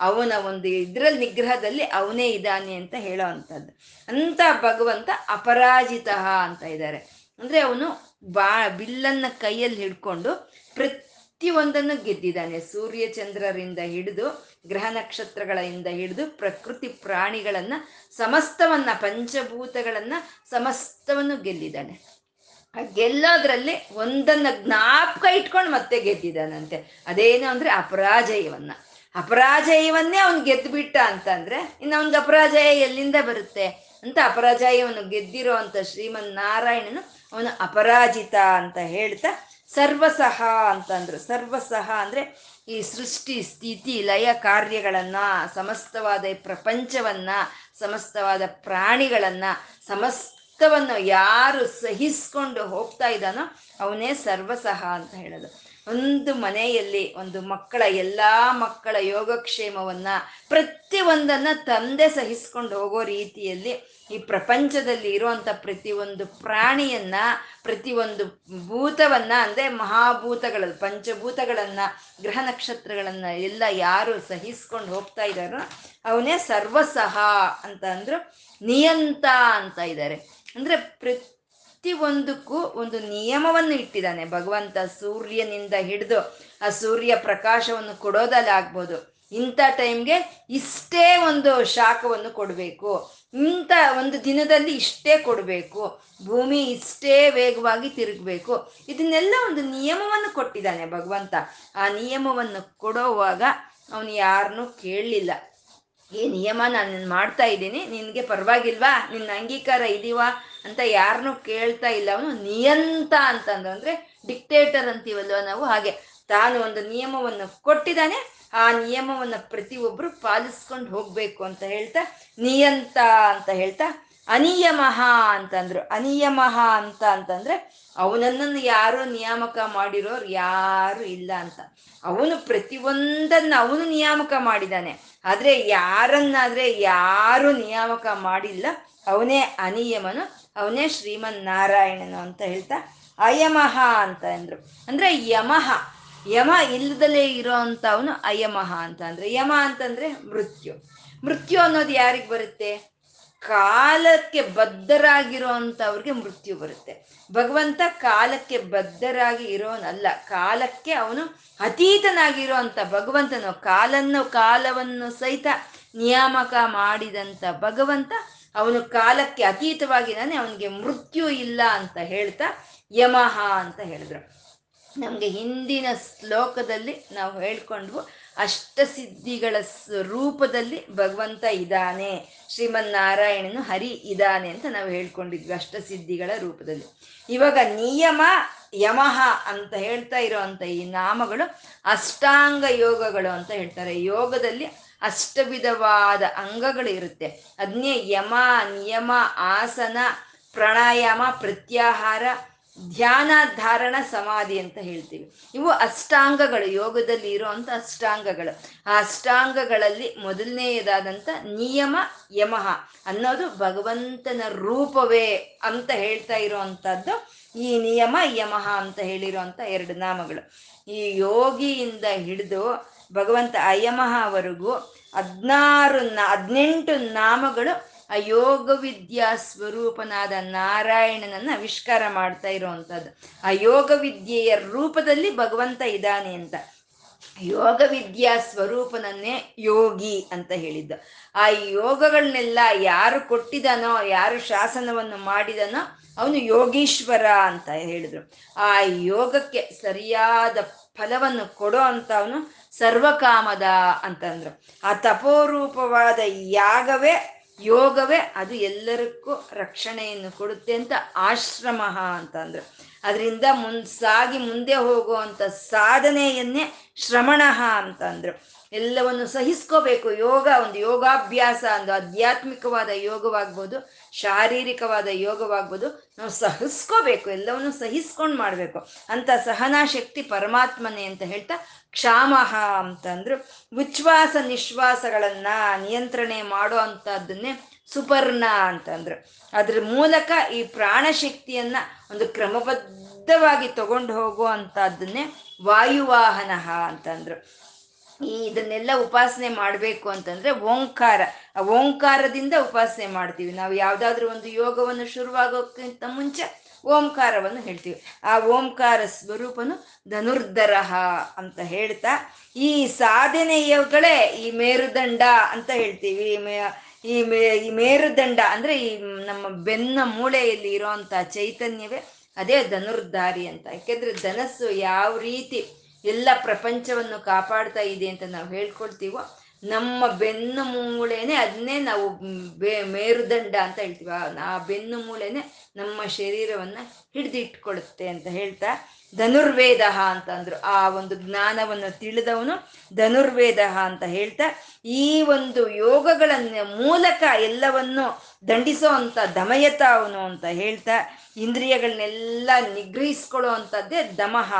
ಅವನ ಒಂದು ಇದ್ರಲ್ಲಿ ನಿಗ್ರಹದಲ್ಲಿ ಅವನೇ ಇದ್ದಾನೆ ಅಂತ ಹೇಳೋ ಅಂಥದ್ದು ಅಂತ ಭಗವಂತ ಅಪರಾಜಿತ ಅಂತ ಇದ್ದಾರೆ. ಅಂದ್ರೆ ಅವನು ಬಾ, ಬಿಲ್ಲನ್ನ ಕೈಯಲ್ಲಿ ಹಿಡ್ಕೊಂಡು ಪ್ರತಿಯೊಂದನ್ನು ಗೆದ್ದಿದ್ದಾನೆ. ಸೂರ್ಯ ಚಂದ್ರರಿಂದ ಹಿಡಿದು, ಗ್ರಹ ನಕ್ಷತ್ರಗಳಿಂದ ಹಿಡಿದು, ಪ್ರಕೃತಿ ಪ್ರಾಣಿಗಳನ್ನು, ಸಮಸ್ತವನ್ನ, ಪಂಚಭೂತಗಳನ್ನ ಸಮಸ್ತವನ್ನು ಗೆಲ್ಲಿದ್ದಾನೆ. ಆ ಗೆಲ್ಲೋದ್ರಲ್ಲಿ ಒಂದನ್ನ ಜ್ಞಾಪಕ ಇಟ್ಕೊಂಡು ಮತ್ತೆ ಗೆದ್ದಿದ್ದಾನಂತೆ. ಅದೇನು ಅಂದರೆ ಅಪರಾಜಯವನ್ನ. ಅಪರಾಜಯವನ್ನೇ ಅವ್ನು ಗೆದ್ದು ಬಿಟ್ಟ ಅಂತಂದ್ರೆ, ಇನ್ನು ಅವನಿಗೆ ಅಪರಾಜಯ ಎಲ್ಲಿಂದ ಬರುತ್ತೆ ಅಂತ ಅಪರಾಜಯವನ್ನು ಗೆದ್ದಿರೋ ಅಂತ ಶ್ರೀಮನ್ ನಾರಾಯಣನು ಅವನು ಅಪರಾಜಿತ ಅಂತ ಹೇಳ್ತಾ, ಸರ್ವಸಹ ಅಂತಂದ್ರು. ಸರ್ವಸಹ ಅಂದ್ರೆ ಈ ಸೃಷ್ಟಿ, ಸ್ಥಿತಿ, ಲಯ ಕಾರ್ಯಗಳನ್ನ, ಸಮಸ್ತವಾದ ಪ್ರಪಂಚವನ್ನ, ಸಮಸ್ತವಾದ ಪ್ರಾಣಿಗಳನ್ನ, ಸಮಸ್ತವನ್ನು ಯಾರು ಸಹಿಸ್ಕೊಂಡು ಹೋಗ್ತಾ ಇದ್ದಾನೋ ಅವನೇ ಸರ್ವಸಹ ಅಂತ ಹೇಳೋದು. ಒಂದು ಮನೆಯಲ್ಲಿ ಒಂದು ಮಕ್ಕಳ ಎಲ್ಲಾ ಮಕ್ಕಳ ಯೋಗಕ್ಷೇಮವನ್ನ ಪ್ರತಿಯೊಂದನ್ನ ತಂದೆ ಸಹಿಸ್ಕೊಂಡು ಹೋಗೋ ರೀತಿಯಲ್ಲಿ ಈ ಪ್ರಪಂಚದಲ್ಲಿ ಇರುವಂತ ಪ್ರತಿಯೊಂದು ಪ್ರಾಣಿಯನ್ನ, ಪ್ರತಿಯೊಂದು ಭೂತವನ್ನ, ಅಂದ್ರೆ ಮಹಾಭೂತಗಳ ಪಂಚಭೂತಗಳನ್ನ, ಗ್ರಹ ನಕ್ಷತ್ರಗಳನ್ನ ಎಲ್ಲ ಯಾರು ಸಹಿಸ್ಕೊಂಡು ಹೋಗ್ತಾ ಇದ್ದಾರೋ ಅವನೇ ಸರ್ವಸಹ ಅಂತ ಅಂದ್ರು ನಿಯಂತ ಅಂತ ಇದ್ದಾರೆ. ಅಂದ್ರೆ ಪ್ರತಿ ಪ್ರತಿಯೊಂದಕ್ಕೂ ಒಂದು ನಿಯಮವನ್ನು ಇಟ್ಟಿದ್ದಾನೆ. ಭಗವಂತ ಸೂರ್ಯನಿಂದ ಹಿಡಿದು ಆ ಸೂರ್ಯ ಪ್ರಕಾಶವನ್ನು ಕೊಡೋದಲ್ಲಿ ಆಗ್ಬೋದು. ಇಂಥ ಟೈಮ್ಗೆ ಇಷ್ಟೇ ಒಂದು ಶಾಖವನ್ನು ಕೊಡಬೇಕು. ಇಂಥ ಒಂದು ದಿನದಲ್ಲಿ ಇಷ್ಟೇ ಕೊಡಬೇಕು. ಭೂಮಿ ಇಷ್ಟೇ ವೇಗವಾಗಿ ತಿರುಗಬೇಕು. ಇದನ್ನೆಲ್ಲ ಒಂದು ನಿಯಮವನ್ನು ಕೊಟ್ಟಿದ್ದಾನೆ ಭಗವಂತ. ಆ ನಿಯಮವನ್ನು ಕೊಡೋವಾಗ ಅವನು ಯಾರನ್ನೂ ಕೇಳಲಿಲ್ಲ. ಈ ನಿಯಮ, ನಾನು ಮಾಡ್ತಾ ಇದ್ದೀನಿ. ನಿನಗೆ ಪರವಾಗಿಲ್ವಾ? ನಿನ್ನ ಅಂಗೀಕಾರ ಇದೀವಾ ಅಂತ ಯಾರನ್ನೂ ಕೇಳ್ತಾ ಇಲ್ಲ. ಅವನು ನಿಯಂತ ಅಂತಂದ್ರೆ. ಡಿಕ್ಟೇಟರ್ ಅಂತೀವಲ್ವ ನಾವು? ಹಾಗೆ ತಾನು ಒಂದು ನಿಯಮವನ್ನು ಕೊಟ್ಟಿದ್ದಾನೆ. ಆ ನಿಯಮವನ್ನು ಪ್ರತಿಯೊಬ್ಬರು ಪಾಲಿಸ್ಕೊಂಡು ಹೋಗ್ಬೇಕು ಅಂತ ಹೇಳ್ತಾ, ನಿಯಂತ ಅಂತ ಹೇಳ್ತಾ, ಅನಿಯಮಃ ಅಂತಂದ್ರು. ಅನಿಯಮಃ ಅಂತ ಅಂತಂದ್ರೆ ಅವನನ್ನ ಯಾರು ನಿಯಾಮಕ ಮಾಡಿರೋರು ಯಾರು ಇಲ್ಲ ಅಂತ. ಅವನು ಪ್ರತಿಯೊಂದನ್ನ ಅವನು ನಿಯಾಮಕ ಮಾಡಿದಾನೆ ಆದ್ರೆ ಯಾರನ್ನಾದ್ರೆ ಯಾರು ನಿಯಾಮಕ ಮಾಡಿಲ್ಲ. ಅವನೇ ಅನಿಯಮನು. ಅವನೇ ಶ್ರೀಮನ್ ನಾರಾಯಣನು ಅಂತ ಹೇಳ್ತಾ, ಅಯಮಹ ಅಂತ ಅಂದ್ರು. ಅಂದ್ರೆ ಯಮಹ, ಯಮ ಇಲ್ಲದಲೇ ಇರೋ ಅಂತ ಅವನು ಅಯಮಹ ಅಂತ ಅಂದ್ರೆ, ಯಮ ಅಂತಂದ್ರೆ ಮೃತ್ಯು. ಮೃತ್ಯು ಅನ್ನೋದು ಯಾರಿಗೆ ಬರುತ್ತೆ? ಕಾಲಕ್ಕೆ ಬದ್ಧರಾಗಿರೋ ಅಂಥವ್ರಿಗೆ ಮೃತ್ಯು ಬರುತ್ತೆ. ಭಗವಂತ ಕಾಲಕ್ಕೆ ಬದ್ಧರಾಗಿ ಇರೋನಲ್ಲ, ಕಾಲಕ್ಕೆ ಅವನು ಅತೀತನಾಗಿರೋ ಅಂತ ಭಗವಂತನು, ಕಾಲನ್ನು ಕಾಲವನ್ನು ಸಹಿತ ನಿಯಾಮಕ ಮಾಡಿದಂಥ ಭಗವಂತ ಅವನು ಕಾಲಕ್ಕೆ ಅತೀತವಾಗಿದ್ದಾನೆ ಅವನಿಗೆ ಮೃತ್ಯು ಇಲ್ಲ ಅಂತ ಹೇಳ್ತಾ ಯಮಹ ಅಂತ ಹೇಳಿದ್ರು. ನಮಗೆ ಹಿಂದಿನ ಶ್ಲೋಕದಲ್ಲಿ ನಾವು ಹೇಳ್ಕೊಂಡ್ವು ಅಷ್ಟಸಿದ್ಧಿಗಳ ರೂಪದಲ್ಲಿ ಭಗವಂತ ಇದ್ದಾನೆ ಶ್ರೀಮನ್ನಾರಾಯಣನು ಹರಿ ಇದ್ದಾನೆ ಅಂತ ನಾವು ಹೇಳ್ಕೊಂಡಿದ್ವಿ ಅಷ್ಟಸಿದ್ಧಿಗಳ ರೂಪದಲ್ಲಿ. ಇವಾಗ ನಿಯಮ, ಯಮಹ ಅಂತ ಹೇಳ್ತಾ ಇರೋವಂಥ ಈ ನಾಮಗಳು ಅಷ್ಟಾಂಗ ಯೋಗಗಳು ಅಂತ ಹೇಳ್ತಾರೆ. ಯೋಗದಲ್ಲಿ ಅಷ್ಟವಿಧವಾದ ಅಂಗಗಳು ಇರುತ್ತೆ ಅದನ್ನೇ ಯಮ, ನಿಯಮ, ಆಸನ, ಪ್ರಾಣಾಯಾಮ, ಪ್ರತ್ಯಾಹಾರ, ಧ್ಯಾನ, ಧಾರಣ, ಸಮಾಧಿ ಅಂತ ಹೇಳ್ತೀವಿ. ಇವು ಅಷ್ಟಾಂಗಗಳು, ಯೋಗದಲ್ಲಿ ಇರುವಂತ ಅಷ್ಟಾಂಗಗಳು. ಆ ಅಷ್ಟಾಂಗಗಳಲ್ಲಿ ಮೊದಲನೆಯದಾದಂಥ ನಿಯಮ ಯಮಹ ಅನ್ನೋದು ಭಗವಂತನ ರೂಪವೇ ಅಂತ ಹೇಳ್ತಾ ಇರುವಂತಹದ್ದು ಈ ನಿಯಮ ಯಮಹ ಅಂತ ಹೇಳಿರುವಂತ ಎರಡು ನಾಮಗಳು. ಈ ಯೋಗಿಯಿಂದ ಹಿಡಿದು ಭಗವಂತ ಅಯಮಹವರೆಗೂ ಹದಿನಾರು ಹದಿನೆಂಟು ನಾಮಗಳು ಆ ಯೋಗ ವಿದ್ಯಾ ಸ್ವರೂಪನಾದ ನಾರಾಯಣನನ್ನು ಆವಿಷ್ಕಾರ ಮಾಡ್ತಾ ಇರುವಂಥದ್ದು ಆ ಯೋಗ ವಿದ್ಯೆಯ ರೂಪದಲ್ಲಿ ಭಗವಂತ ಇದ್ದಾನೆ ಅಂತ. ಯೋಗ ವಿದ್ಯಾ ಸ್ವರೂಪನನ್ನೇ ಯೋಗಿ ಅಂತ ಹೇಳಿದ್ದು. ಆ ಯೋಗಗಳನ್ನೆಲ್ಲ ಯಾರು ಕೊಟ್ಟಿದಾನೋ ಯಾರು ಶಾಸನವನ್ನು ಮಾಡಿದನೋ ಅವನು ಯೋಗೀಶ್ವರ ಅಂತ ಹೇಳಿದ್ರು. ಆ ಯೋಗಕ್ಕೆ ಸರಿಯಾದ ಫಲವನ್ನು ಕೊಡೋ ಅಂತ ಅವನು ಸರ್ವಕಾಮದ ಅಂತಂದ್ರು. ಆ ತಪೋರೂಪವಾದ ಯಾಗವೇ ಯೋಗವೇ ಅದು ಎಲ್ಲರಿಗೂ ರಕ್ಷಣೆಯನ್ನು ಕೊಡುತ್ತೆ ಅಂತ ಆಶ್ರಮ ಅಂತ ಅಂದ್ರು ಅದರಿಂದ ಮುನ್, ಸಾಗಿ ಮುಂದೆ ಹೋಗುವಂಥ ಸಾಧನೆಯನ್ನೇ ಶ್ರಮಣಃ ಅಂತ ಅಂದರು ಎಲ್ಲವನ್ನು ಸಹಿಸ್ಕೋಬೇಕು. ಯೋಗ ಒಂದು ಯೋಗಾಭ್ಯಾಸ, ಒಂದು ಆಧ್ಯಾತ್ಮಿಕವಾದ ಯೋಗವಾಗ್ಬೋದು, ಶಾರೀರಿಕವಾದ ಯೋಗವಾಗ್ಬೋದು. ನಾವು ಸಹಿಸ್ಕೋಬೇಕು. ಎಲ್ಲವನ್ನು ಸಹಿಸ್ಕೊಂಡು ಮಾಡಬೇಕು. ಅಂತ ಸಹನಾ ಶಕ್ತಿ ಪರಮಾತ್ಮನೇ ಅಂತ ಹೇಳ್ತಾ ಕ್ಷಾಮಹ ಅಂತಂದ್ರು. ಉಚ್ಛ್ವಾಸ ನಿಶ್ವಾಸಗಳನ್ನು ನಿಯಂತ್ರಣೆ ಮಾಡೋ ಅಂಥದ್ದನ್ನೇ ಸುಪರ್ಣ ಅಂತಂದ್ರು. ಅದ್ರ ಮೂಲಕ ಈ ಪ್ರಾಣಶಕ್ತಿಯನ್ನ ಒಂದು ಕ್ರಮಬದ್ಧವಾಗಿ ತಗೊಂಡು ಹೋಗೋ ಅಂಥದ್ದನ್ನೇ ವಾಯುವಾಹನ ಅಂತಂದ್ರು. ಈ ಇದನ್ನೆಲ್ಲ ಉಪಾಸನೆ ಮಾಡಬೇಕು ಅಂತಂದ್ರೆ ಓಂಕಾರ. ಆ ಓಂಕಾರದಿಂದ ಉಪಾಸನೆ ಮಾಡ್ತೀವಿ. ನಾವು ಯಾವ್ದಾದ್ರು ಒಂದು ಯೋಗವನ್ನು ಶುರುವಾಗೋಕ್ಕಿಂತ ಮುಂಚೆ ಓಂಕಾರವನ್ನು ಹೇಳ್ತೀವಿ. ಆ ಓಂಕಾರ ಸ್ವರೂಪನು ಧನುರ್ಧರಹ ಅಂತ ಹೇಳ್ತಾ ಈ ಸಾಧನೆಯಗಳೇ ಈ ಮೇರುದಂಡ ಅಂತ ಹೇಳ್ತೀವಿ. ಈ ಮೇ, ಈ ಮೇರುದಂಡ ಅಂದ್ರೆ ಈ ನಮ್ಮ ಬೆನ್ನ ಮೂಳೆಯಲ್ಲಿ ಇರುವಂತ ಚೈತನ್ಯವೇ ಅದೇ ಧನುರ್ಧಾರಿ ಅಂತ. ಯಾಕೆಂದ್ರೆ ಧನಸ್ಸು ಯಾವ ರೀತಿ ಎಲ್ಲ ಪ್ರಪಂಚವನ್ನು ಕಾಪಾಡ್ತಾ ಇದೆ ಅಂತ ನಾವು ಹೇಳ್ಕೊಳ್ತೀವೋ, ನಮ್ಮ ಬೆನ್ನು ಮೂಳೆನೆ ಅದನ್ನೇ ನಾವು ಮೇರುದಂಡ ಅಂತ ಹೇಳ್ತೀವಿ. ಆ ಬೆನ್ನು ಮೂಳೆನೆ ನಮ್ಮ ಶರೀರವನ್ನ ಹಿಡಿದಿಟ್ಕೊಳುತ್ತೆ ಅಂತ ಹೇಳ್ತಾ ಧನುರ್ವೇದ ಅಂತಂದ್ರು. ಆ ಒಂದು ಜ್ಞಾನವನ್ನು ತಿಳಿದವನು ಧನುರ್ವೇದ ಅಂತ ಹೇಳ್ತಾ, ಈ ಒಂದು ಯೋಗಗಳನ್ನ ಮೂಲಕ ಎಲ್ಲವನ್ನು ದಂಡಿಸೋ ಅಂತ ದಮಯತ ಅವನು ಅಂತ ಹೇಳ್ತಾ, ಇಂದ್ರಿಯಗಳನ್ನೆಲ್ಲ ನಿಗ್ರಹಿಸ್ಕೊಳ್ಳೋ ಅಂಥದ್ದೇ ದಮಹ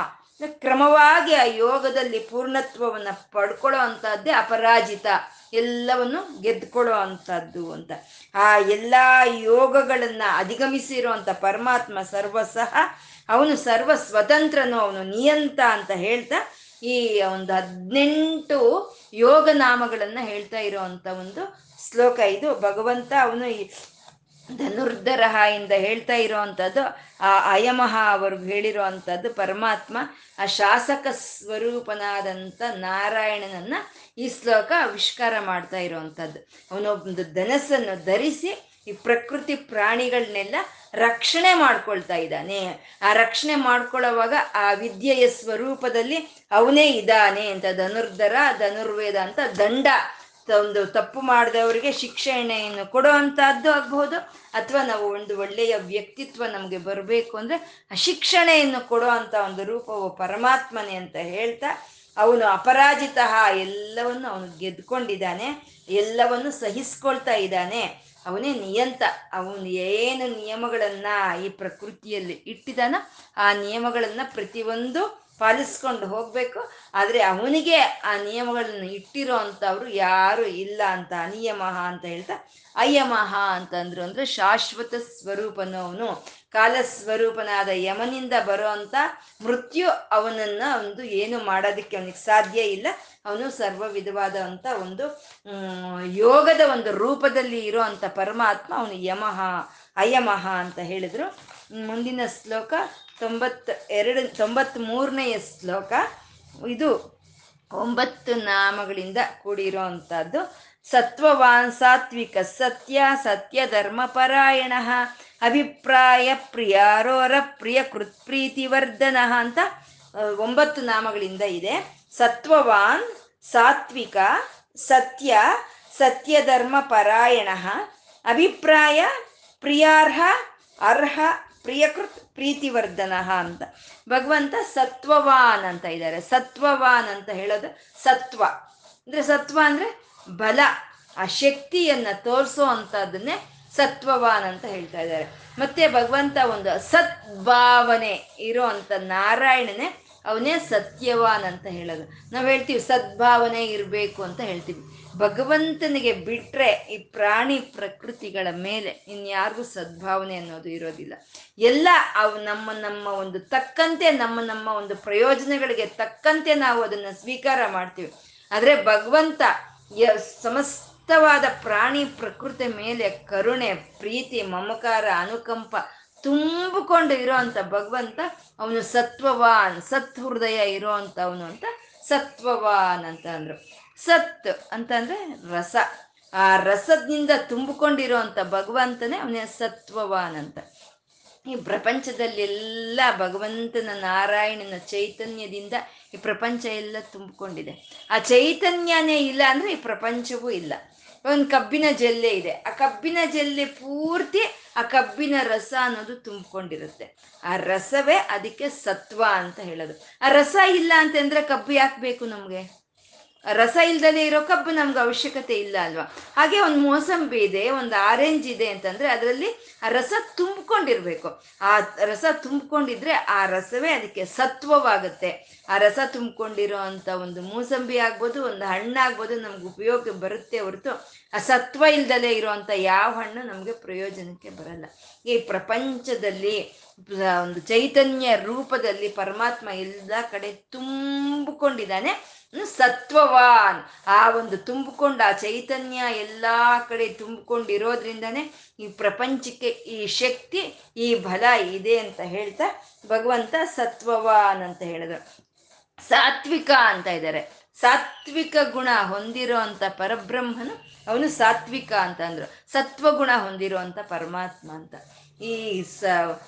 ಕ್ರಮವಾಗಿ ಆ ಯೋಗದಲ್ಲಿ ಪೂರ್ಣತ್ವವನ್ನು ಪಡ್ಕೊಳ್ಳೋ ಅಂಥದ್ದೇ ಅಪರಾಜಿತ, ಎಲ್ಲವನ್ನು ಗೆದ್ಕೊಳ್ಳೋ ಅಂಥದ್ದು ಅಂತ. ಆ ಎಲ್ಲ ಯೋಗಗಳನ್ನ ಅಧಿಗಮಿಸಿರುವಂಥ ಪರಮಾತ್ಮ ಸರ್ವಸಹ ಅವನು ಸರ್ವ ಸ್ವತಂತ್ರನು, ಅವನು ನಿಯಂತ ಅಂತ ಹೇಳ್ತಾ ಈ ಒಂದು ಹದಿನೆಂಟು ಯೋಗ ನಾಮಗಳನ್ನ ಹೇಳ್ತಾ ಇರುವಂತ ಒಂದು ಶ್ಲೋಕ ಇದು. ಭಗವಂತ ಅವನು ಈ ಧನುರ್ಧರಹ ಇಂದ ಹೇಳ್ತಾ ಇರೋವಂಥದ್ದು ಆ ಅಯಮಹ ಅವ್ರಿಗೆ ಹೇಳಿರೋ ಅಂಥದ್ದು ಪರಮಾತ್ಮ, ಆ ಶಾಸಕ ಸ್ವರೂಪನಾದಂಥ ನಾರಾಯಣನನ್ನ ಈ ಶ್ಲೋಕ ಆವಿಷ್ಕಾರ ಮಾಡ್ತಾ ಇರೋವಂಥದ್ದು ಅವನೊಂದು ಧನಸ್ಸನ್ನು ಧರಿಸಿ ಈ ಪ್ರಕೃತಿ ಪ್ರಾಣಿಗಳನ್ನೆಲ್ಲ ರಕ್ಷಣೆ ಮಾಡ್ಕೊಳ್ತಾ ಇದ್ದಾನೆ. ಆ ರಕ್ಷಣೆ ಮಾಡ್ಕೊಳ್ಳೋವಾಗ ಆ ವಿದ್ಯೆಯ ಸ್ವರೂಪದಲ್ಲಿ ಅವನೇ ಇದ್ದಾನೆ ಅಂತ ಧನುರ್ಧರ, ಧನುರ್ವೇದ ಅಂತ ದಂಡ ಒಂದು ತಪ್ಪು ಮಾಡಿದವರಿಗೆ ಶಿಕ್ಷಣೆಯನ್ನು ಕೊಡೋ ಅಂತದ್ದು ಆಗ್ಬಹುದು. ಅಥವಾ ನಾವು ಒಂದು ಒಳ್ಳೆಯ ವ್ಯಕ್ತಿತ್ವ ನಮಗೆ ಬರಬೇಕು ಅಂದ್ರೆ ಆ ಶಿಕ್ಷಣೆಯನ್ನು ಕೊಡೋ ಅಂತ ಒಂದು ರೂಪವು ಪರಮಾತ್ಮನೆ ಅಂತ ಹೇಳ್ತಾ ಅವನು ಅಪರಾಜಿತ ಎಲ್ಲವನ್ನು ಅವನು ಗೆದ್ಕೊಂಡಿದ್ದಾನೆ. ಎಲ್ಲವನ್ನು ಸಹಿಸ್ಕೊಳ್ತಾ ಇದ್ದಾನೆ. ಅವನೇ ನಿಯಂತ. ಅವನು ಏನು ನಿಯಮಗಳನ್ನ ಈ ಪ್ರಕೃತಿಯಲ್ಲಿ ಇಟ್ಟಿದಾನ ಆ ನಿಯಮಗಳನ್ನ ಪ್ರತಿಯೊಂದು ಪಾಲಿಸ್ಕೊಂಡು ಹೋಗ್ಬೇಕು. ಆದ್ರೆ ಅವನಿಗೆ ಆ ನಿಯಮಗಳನ್ನು ಇಟ್ಟಿರೋ ಯಾರು ಇಲ್ಲ ಅಂತ, ಅನಿಯಮಃ ಅಂತ ಹೇಳ್ತಾ ಅಯಮಹ ಅಂತಂದ್ರು ಅಂದ್ರೆ ಶಾಶ್ವತ ಸ್ವರೂಪನು ಅವನು. ಕಾಲ ಸ್ವರೂಪನಾದ ಯಮನಿಂದ ಬರೋ ಅಂತ ಮೃತ್ಯು ಅವನನ್ನ ಒಂದು ಏನು ಮಾಡೋದಕ್ಕೆ ಅವನಿಗೆ ಸಾಧ್ಯ ಇಲ್ಲ. ಅವನು ಸರ್ವ ವಿಧವಾದಂಥ ಒಂದು ಯೋಗದ ಒಂದು ರೂಪದಲ್ಲಿ ಇರೋ ಅಂತ ಪರಮಾತ್ಮ ಅವನು ಯಮಹ, ಅಯಮಹ ಅಂತ ಹೇಳಿದ್ರು. ಮುಂದಿನ ಶ್ಲೋಕ ತೊಂಬತ್ ಎರಡು ತೊಂಬತ್ ಮೂರನೆಯ ಶ್ಲೋಕ. ಇದು ಒಂಬತ್ತು ನಾಮಗಳಿಂದ ಕೂಡಿರೋ ಅಂಥದ್ದು ಸತ್ವವಾನ್ ಸಾತ್ವಿಕ ಸತ್ಯ ಸತ್ಯ ಧರ್ಮ ಪರಾಯಣ, ಅಭಿಪ್ರಾಯ ಪ್ರಿಯಾರೋರ ಪ್ರಿಯ ಕೃತ್ಪ್ರೀತಿವರ್ಧನ ಅಂತ ಒಂಬತ್ತು ನಾಮಗಳಿಂದ ಇದೆ. ಸತ್ವವಾನ್ ಸಾತ್ವಿಕ, ಸತ್ಯ ಸತ್ಯಧರ್ಮ ಪರಾಯಣ ಅಭಿಪ್ರಾಯ, ಪ್ರಿಯಾರ್ಹ, ಅರ್ಹ, ಪ್ರಿಯಕೃತ್, ಪ್ರೀತಿವರ್ಧನ ಅಂತ. ಭಗವಂತ ಸತ್ವವಾನ್ ಅಂತ ಇದ್ದಾರೆ. ಸತ್ವವಾನ್ ಅಂತ ಹೇಳೋದು ಸತ್ವ ಅಂದ್ರೆ ಸತ್ವ ಅಂದ್ರೆ ಬಲ. ಆ ಶಕ್ತಿಯನ್ನ ತೋರಿಸೋ ಅಂತದನ್ನೇ ಸತ್ವವಾನ್ ಅಂತ ಹೇಳ್ತಾ ಇದ್ದಾರೆ. ಮತ್ತೆ ಭಗವಂತ ಒಂದು ಸದ್ಭಾವನೆ ಇರೋ ಅಂತ ನಾರಾಯಣನೇ ಅವನೇ ಸತ್ಯವಾನ್ ಅಂತ ಹೇಳೋದು. ನಾವು ಹೇಳ್ತೀವಿ, ಸದ್ಭಾವನೆ ಇರಬೇಕು ಅಂತ ಹೇಳ್ತೀವಿ. ಭಗವಂತನಿಗೆ ಬಿಟ್ರೆ ಈ ಪ್ರಾಣಿ ಪ್ರಕೃತಿಗಳ ಮೇಲೆ ಇನ್ಯಾರಿಗೂ ಸದ್ಭಾವನೆ ಅನ್ನೋದು ಇರೋದಿಲ್ಲ. ಎಲ್ಲ ಅವು ನಮ್ಮ ನಮ್ಮ ಒಂದು ತಕ್ಕಂತೆ, ನಮ್ಮ ನಮ್ಮ ಒಂದು ಪ್ರಯೋಜನಗಳಿಗೆ ತಕ್ಕಂತೆ ನಾವು ಅದನ್ನು ಸ್ವೀಕಾರ ಮಾಡ್ತೀವಿ. ಆದರೆ ಭಗವಂತ ಸಮಸ್ತವಾದ ಪ್ರಾಣಿ ಪ್ರಕೃತಿ ಮೇಲೆ ಕರುಣೆ, ಪ್ರೀತಿ, ಮಮಕಾರ, ಅನುಕಂಪ ತುಂಬಿಕೊಂಡು ಇರೋ ಅಂತ ಭಗವಂತ ಅವನು ಸತ್ವವಾನ್ ಸತ್ ಹೃದಯ ಇರೋ ಅವನು ಅಂತ ಸತ್ವವಾನ್ ಅಂತ ಅಂದ್ರು. ಸತ್ ಅಂತಂದ್ರೆ ರಸ. ಆ ರಸದಿಂದ ತುಂಬಿಕೊಂಡಿರೋ ಅಂತ ಭಗವಂತನೇ ಅವನೇ ಸತ್ವವಾನ್ ಅಂತ. ಈ ಪ್ರಪಂಚದಲ್ಲೆಲ್ಲ ಭಗವಂತನ ನಾರಾಯಣನ ಚೈತನ್ಯದಿಂದ ಈ ಪ್ರಪಂಚ ಎಲ್ಲ ತುಂಬಿಕೊಂಡಿದೆ. ಆ ಚೈತನ್ಯನೇ ಇಲ್ಲ ಅಂದ್ರೆ ಈ ಪ್ರಪಂಚವೂ ಇಲ್ಲ. ಒಂದು ಕಬ್ಬಿನ ಜಲ್ಲೆ ಇದೆ. ಆ ಕಬ್ಬಿನ ಜಲ್ಲೆ ಪೂರ್ತಿ ಆ ಕಬ್ಬಿನ ರಸ ಅನ್ನೋದು ತುಂಬಿಕೊಂಡಿರುತ್ತೆ. ಆ ರಸವೇ ಅದಕ್ಕೆ ಸತ್ವ ಅಂತ ಹೇಳೋದು. ಆ ರಸ ಇಲ್ಲ ಅಂತಂದ್ರೆ ಕಬ್ಬು ಯಾಕೆ ಬೇಕು ನಮಗೆ? ರಸ ಇಲ್ದಲೇ ಇರೋ ಕಬ್ಬು ನಮ್ಗೆ ಅವಶ್ಯಕತೆ ಇಲ್ಲ ಅಲ್ವಾ? ಹಾಗೆ ಒಂದು ಮೋಸಂಬಿ ಇದೆ, ಒಂದು ಆರೆಂಜ್ ಇದೆ ಅಂತಂದ್ರೆ ಅದರಲ್ಲಿ ರಸ ತುಂಬಿಕೊಂಡಿರ್ಬೇಕು. ಆ ರಸ ತುಂಬಿಕೊಂಡಿದ್ರೆ ಆ ರಸವೇ ಅದಕ್ಕೆ ಸತ್ವವಾಗುತ್ತೆ. ಆ ರಸ ತುಂಬಿಕೊಂಡಿರೋ ಅಂತ ಒಂದು ಮೂಸಂಬಿ ಆಗ್ಬೋದು, ಒಂದು ಹಣ್ಣಾಗ್ಬೋದು ನಮ್ಗೆ ಉಪಯೋಗ ಬರುತ್ತೆ ಹೊರತು ಆ ಸತ್ವ ಇಲ್ದಲೇ ಇರುವಂತ ಯಾವ ಹಣ್ಣು ನಮಗೆ ಪ್ರಯೋಜನಕ್ಕೆ ಬರಲ್ಲ. ಈ ಪ್ರಪಂಚದಲ್ಲಿ ಒಂದು ಚೈತನ್ಯ ರೂಪದಲ್ಲಿ ಪರಮಾತ್ಮ ಎಲ್ಲ ಕಡೆ ತುಂಬಿಕೊಂಡಿದ್ದಾನೆ. ಸತ್ವವಾನ್. ಆ ಒಂದು ತುಂಬಿಕೊಂಡ ಆ ಚೈತನ್ಯ ಎಲ್ಲ ಕಡೆ ತುಂಬಿಕೊಂಡಿರೋದ್ರಿಂದನೇ ಈ ಪ್ರಪಂಚಕ್ಕೆ ಈ ಶಕ್ತಿ, ಈ ಬಲ ಇದೆ ಅಂತ ಹೇಳ್ತಾ ಭಗವಂತ ಸತ್ವವಾನ್ ಅಂತ ಹೇಳಿದ್ರು. ಸಾತ್ವಿಕ ಅಂತ ಇದ್ದಾರೆ. ಸಾತ್ವಿಕ ಗುಣ ಹೊಂದಿರೋ ಅಂತ ಪರಬ್ರಹ್ಮನು ಅವನು ಸಾತ್ವಿಕ ಅಂತ ಅಂದ್ರು. ಸತ್ವಗುಣ ಹೊಂದಿರುವಂತ ಪರಮಾತ್ಮ ಅಂತ. ಈ ಸ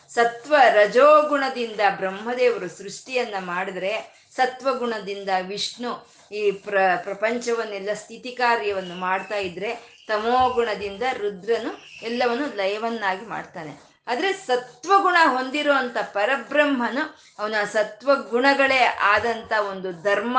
ಸತ್ವ ರಜೋಗುಣದಿಂದ ಬ್ರಹ್ಮದೇವರು ಸೃಷ್ಟಿಯನ್ನ ಮಾಡಿದ್ರೆ ಸತ್ವಗುಣದಿಂದ ವಿಷ್ಣು ಈ ಪ್ರ ಪ್ರಪಂಚವನ್ನೆಲ್ಲ ಸ್ಥಿತಿ ಕಾರ್ಯವನ್ನು ಮಾಡ್ತಾ ಇದ್ರೆ ತಮೋಗುಣದಿಂದ ರುದ್ರನು ಎಲ್ಲವನ್ನು ಲಯವನ್ನಾಗಿ ಮಾಡ್ತಾನೆ. ಆದ್ರೆ ಸತ್ವಗುಣ ಹೊಂದಿರುವಂತ ಪರಬ್ರಹ್ಮನು ಅವನ ಸತ್ವಗುಣಗಳೇ ಆದಂತ ಒಂದು ಧರ್ಮ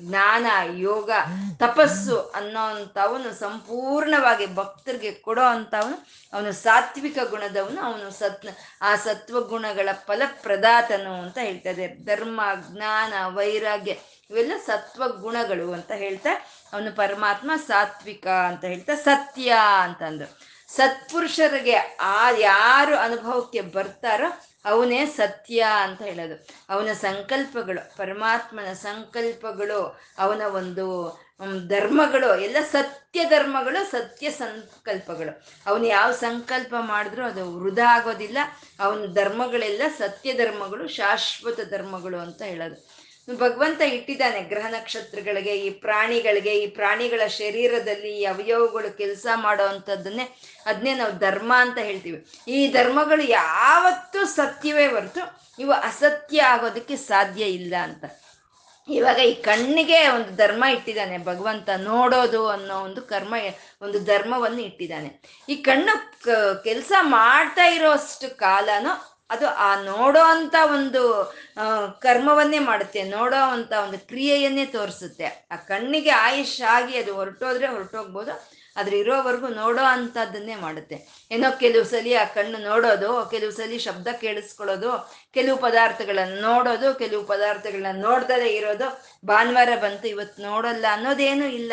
ಜ್ಞಾನ, ಯೋಗ, ತಪಸ್ಸು ಅನ್ನೋಂಥವನು ಸಂಪೂರ್ಣವಾಗಿ ಭಕ್ತರಿಗೆ ಕೊಡೋ ಅಂತವನು ಅವನು ಸಾತ್ವಿಕ ಗುಣದವನು, ಅವನು ಸತ್, ಆ ಸತ್ವಗುಣಗಳ ಫಲಪ್ರದಾತನು ಅಂತ ಹೇಳ್ತಾರೆ ಧರ್ಮ, ಜ್ಞಾನ, ವೈರಾಗ್ಯ ಇವೆಲ್ಲ ಸತ್ವ ಗುಣಗಳು ಅಂತ ಹೇಳ್ತಾ ಅವನು ಪರಮಾತ್ಮ ಸಾತ್ವಿಕ ಅಂತ ಹೇಳ್ತಾ ಸತ್ಯ ಅಂತಂದ್ರು ಸತ್ಪುರುಷರಿಗೆ ಆ ಯಾರು ಅನುಭವಕ್ಕೆ ಬರ್ತಾರೋ ಅವನೇ ಸತ್ಯ ಅಂತ ಹೇಳೋದು. ಅವನ ಸಂಕಲ್ಪಗಳು, ಪರಮಾತ್ಮನ ಸಂಕಲ್ಪಗಳು, ಅವನ ಒಂದು ಧರ್ಮಗಳು, ಎಲ್ಲ ಸತ್ಯ ಧರ್ಮಗಳು, ಸತ್ಯ ಸಂಕಲ್ಪಗಳು. ಅವನು ಯಾವ ಸಂಕಲ್ಪ ಮಾಡಿದ್ರೂ ಅದು ವೃಧ ಆಗೋದಿಲ್ಲ. ಅವನ ಧರ್ಮಗಳೆಲ್ಲ ಸತ್ಯ ಧರ್ಮಗಳು, ಶಾಶ್ವತ ಧರ್ಮಗಳು ಅಂತ ಹೇಳೋದು. ಭಗವಂತ ಇಟ್ಟಿದ್ದಾನೆ ಗ್ರಹ ನಕ್ಷತ್ರಗಳಿಗೆ, ಈ ಪ್ರಾಣಿಗಳಿಗೆ, ಈ ಪ್ರಾಣಿಗಳ ಶರೀರದಲ್ಲಿ ಈ ಅವಯವಗಳು ಕೆಲಸ ಮಾಡೋ ಅಂಥದ್ದನ್ನೇ ಅದನ್ನೇ ನಾವು ಧರ್ಮ ಅಂತ ಹೇಳ್ತೀವಿ. ಈ ಧರ್ಮಗಳು ಯಾವತ್ತೂ ಸತ್ಯವೇ ಹೊರತು ಇವು ಅಸತ್ಯ ಆಗೋದಕ್ಕೆ ಸಾಧ್ಯ ಇಲ್ಲ ಅಂತ. ಇವಾಗ ಈ ಕಣ್ಣಿಗೆ ಒಂದು ಧರ್ಮ ಇಟ್ಟಿದ್ದಾನೆ, ಭಗವಂತ ನೋಡೋದು ಅನ್ನೋ ಒಂದು ಕರ್ಮ, ಒಂದು ಧರ್ಮವನ್ನು ಇಟ್ಟಿದ್ದಾನೆ. ಈ ಕಣ್ಣು ಕೆಲಸ ಮಾಡ್ತಾ ಇರೋಷ್ಟು ಕಾಲನೂ ಅದು ಆ ನೋಡೋ ಅಂತ ಒಂದು ಕರ್ಮವನ್ನೇ ಮಾಡುತ್ತೆ, ನೋಡೋ ಅಂತ ಒಂದು ಕ್ರಿಯೆಯನ್ನೇ ತೋರಿಸುತ್ತೆ. ಆ ಕಣ್ಣಿಗೆ ಆಯುಷ್ ಆಗಿ ಅದು ಹೊರಟೋದ್ರೆ ಹೊರಟೋಗ್ಬೋದು, ಆದ್ರೆ ಇರೋವರೆಗೂ ನೋಡೋ ಅಂತದನ್ನೇ ಮಾಡುತ್ತೆ. ಏನೋ ಕೆಲವು ಸಲಿ ಆ ಕಣ್ಣು ನೋಡೋದು, ಕೆಲವು ಸಲಿ ಶಬ್ದ ಕೇಳಿಸ್ಕೊಳ್ಳೋದು, ಕೆಲವು ಪದಾರ್ಥಗಳನ್ನ ನೋಡೋದು, ಕೆಲವು ಪದಾರ್ಥಗಳನ್ನ ನೋಡ್ದಲೇ ಇರೋದು, ಭಾನುವಾರ ಬಂತು, ಇವತ್ತು ನೋಡಲ್ಲ ಅನ್ನೋದೇನು ಇಲ್ಲ.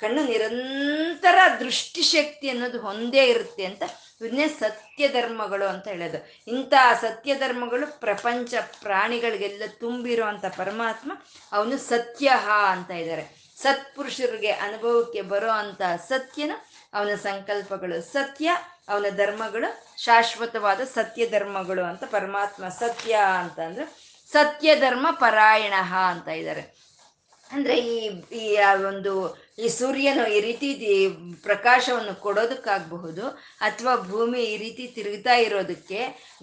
ಕಣ್ಣು ನಿರಂತರ ದೃಷ್ಟಿಶಕ್ತಿ ಅನ್ನೋದು ಹೊಂದೇ ಇರುತ್ತೆ ಅಂತ ಇವನ್ನೇ ಸತ್ಯ ಧರ್ಮಗಳು ಅಂತ ಹೇಳೋದು. ಇಂಥ ಸತ್ಯ ಧರ್ಮಗಳು ಪ್ರಪಂಚ ಪ್ರಾಣಿಗಳಿಗೆಲ್ಲ ತುಂಬಿರುವಂಥ ಪರಮಾತ್ಮ ಅವನು ಸತ್ಯ ಅಂತ ಇದ್ದಾರೆ. ಸತ್ಪುರುಷರಿಗೆ ಅನುಭವಕ್ಕೆ ಬರೋ ಅಂತ ಸತ್ಯನ ಅವನ ಸಂಕಲ್ಪಗಳು ಸತ್ಯ, ಅವನ ಧರ್ಮಗಳು ಶಾಶ್ವತವಾದ ಸತ್ಯ ಧರ್ಮಗಳು ಅಂತ ಪರಮಾತ್ಮ ಸತ್ಯ ಅಂತಂದ್ರೆ ಸತ್ಯ ಧರ್ಮ ಪರಾಯಣ ಅಂತ ಇದ್ದಾರೆ. ಅಂದ್ರೆ ಈ ಈ ಒಂದು ಈ ಸೂರ್ಯನು ಈ ರೀತಿ ಪ್ರಕಾಶವನ್ನು ಕೊಡೋದಕ್ಕಾಗಬಹುದು, ಅಥವಾ ಭೂಮಿ ಈ ರೀತಿ ತಿರುಗ್ತಾ ಇರೋದಕ್ಕೆ,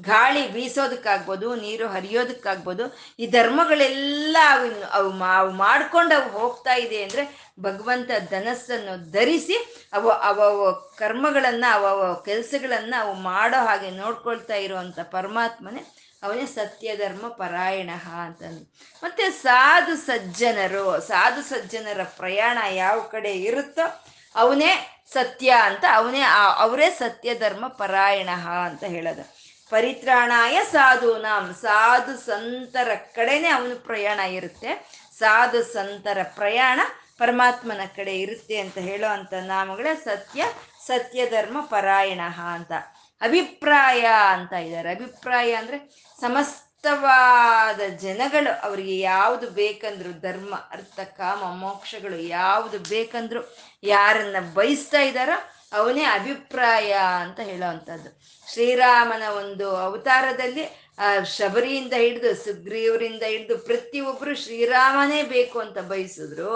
ಗಾಳಿ ಬೀಸೋದಕ್ಕಾಗ್ಬೋದು, ನೀರು ಹರಿಯೋದಕ್ಕಾಗ್ಬೋದು, ಈ ಧರ್ಮಗಳೆಲ್ಲ ಅವು ಅವು ಮಾಡ್ಕೊಂಡು ಅವು ಹೋಗ್ತಾ ಇದೆ ಅಂದರೆ ಭಗವಂತ ಧನಸ್ಸನ್ನು ಧರಿಸಿ ಅವು, ಅವ ಕರ್ಮಗಳನ್ನು, ಅವ ಕೆಲಸಗಳನ್ನು ಅವು ಮಾಡೋ ಹಾಗೆ ನೋಡ್ಕೊಳ್ತಾ ಇರುವಂಥ ಪರಮಾತ್ಮನೇ ಅವನೇ ಸತ್ಯ ಧರ್ಮ ಪರಾಯಣ ಅಂತಂದು. ಮತ್ತೆ ಸಾಧು ಸಜ್ಜನರು, ಸಾಧು ಸಜ್ಜನರ ಪ್ರಯಾಣ ಯಾವ ಕಡೆ ಇರುತ್ತೋ ಅವನೇ ಸತ್ಯ ಅಂತ, ಅವನೇ ಅವರೇ ಸತ್ಯ ಧರ್ಮ ಪರಾಯಣ ಅಂತ ಹೇಳೋದು. ಪರಿತ್ರಾಣಾಯ ಸಾಧು ನಾಮ್ ಸಾಧು ಸಂತರ ಕಡೆನೆ ಅವನ ಪ್ರಯಾಣ ಇರುತ್ತೆ. ಸಾಧು ಸಂತರ ಪ್ರಯಾಣ ಪರಮಾತ್ಮನ ಕಡೆ ಇರುತ್ತೆ ಅಂತ ಹೇಳೋ ಅಂತ ನಾಮಗಳೇ ಸತ್ಯ ಸತ್ಯ ಧರ್ಮ ಪರಾಯಣ ಅಂತ. ಅಭಿಪ್ರಾಯ ಅಂತ ಇದ್ದಾರೆ. ಅಭಿಪ್ರಾಯ ಅಂದ್ರೆ ಸಮಸ್ತವಾದ ಜನಗಳು ಅವರಿಗೆ ಯಾವುದು ಬೇಕಂದ್ರು ಧರ್ಮ, ಅರ್ಥ, ಕಾಮ, ಮೋಕ್ಷಗಳು ಯಾವುದು ಬೇಕಂದ್ರು ಯಾರನ್ನ ಬಯಸ್ತಾ ಇದ್ದಾರೋ ಅವನೇ ಅಭಿಪ್ರಾಯ ಅಂತ ಹೇಳೋ ಶ್ರೀರಾಮನ ಒಂದು ಅವತಾರದಲ್ಲಿ ಶಬರಿಯಿಂದ ಹಿಡಿದು ಸುಗ್ರೀವರಿಂದ ಹಿಡಿದು ಪ್ರತಿಯೊಬ್ಬರು ಶ್ರೀರಾಮನೇ ಬೇಕು ಅಂತ ಬಯಸಿದ್ರು.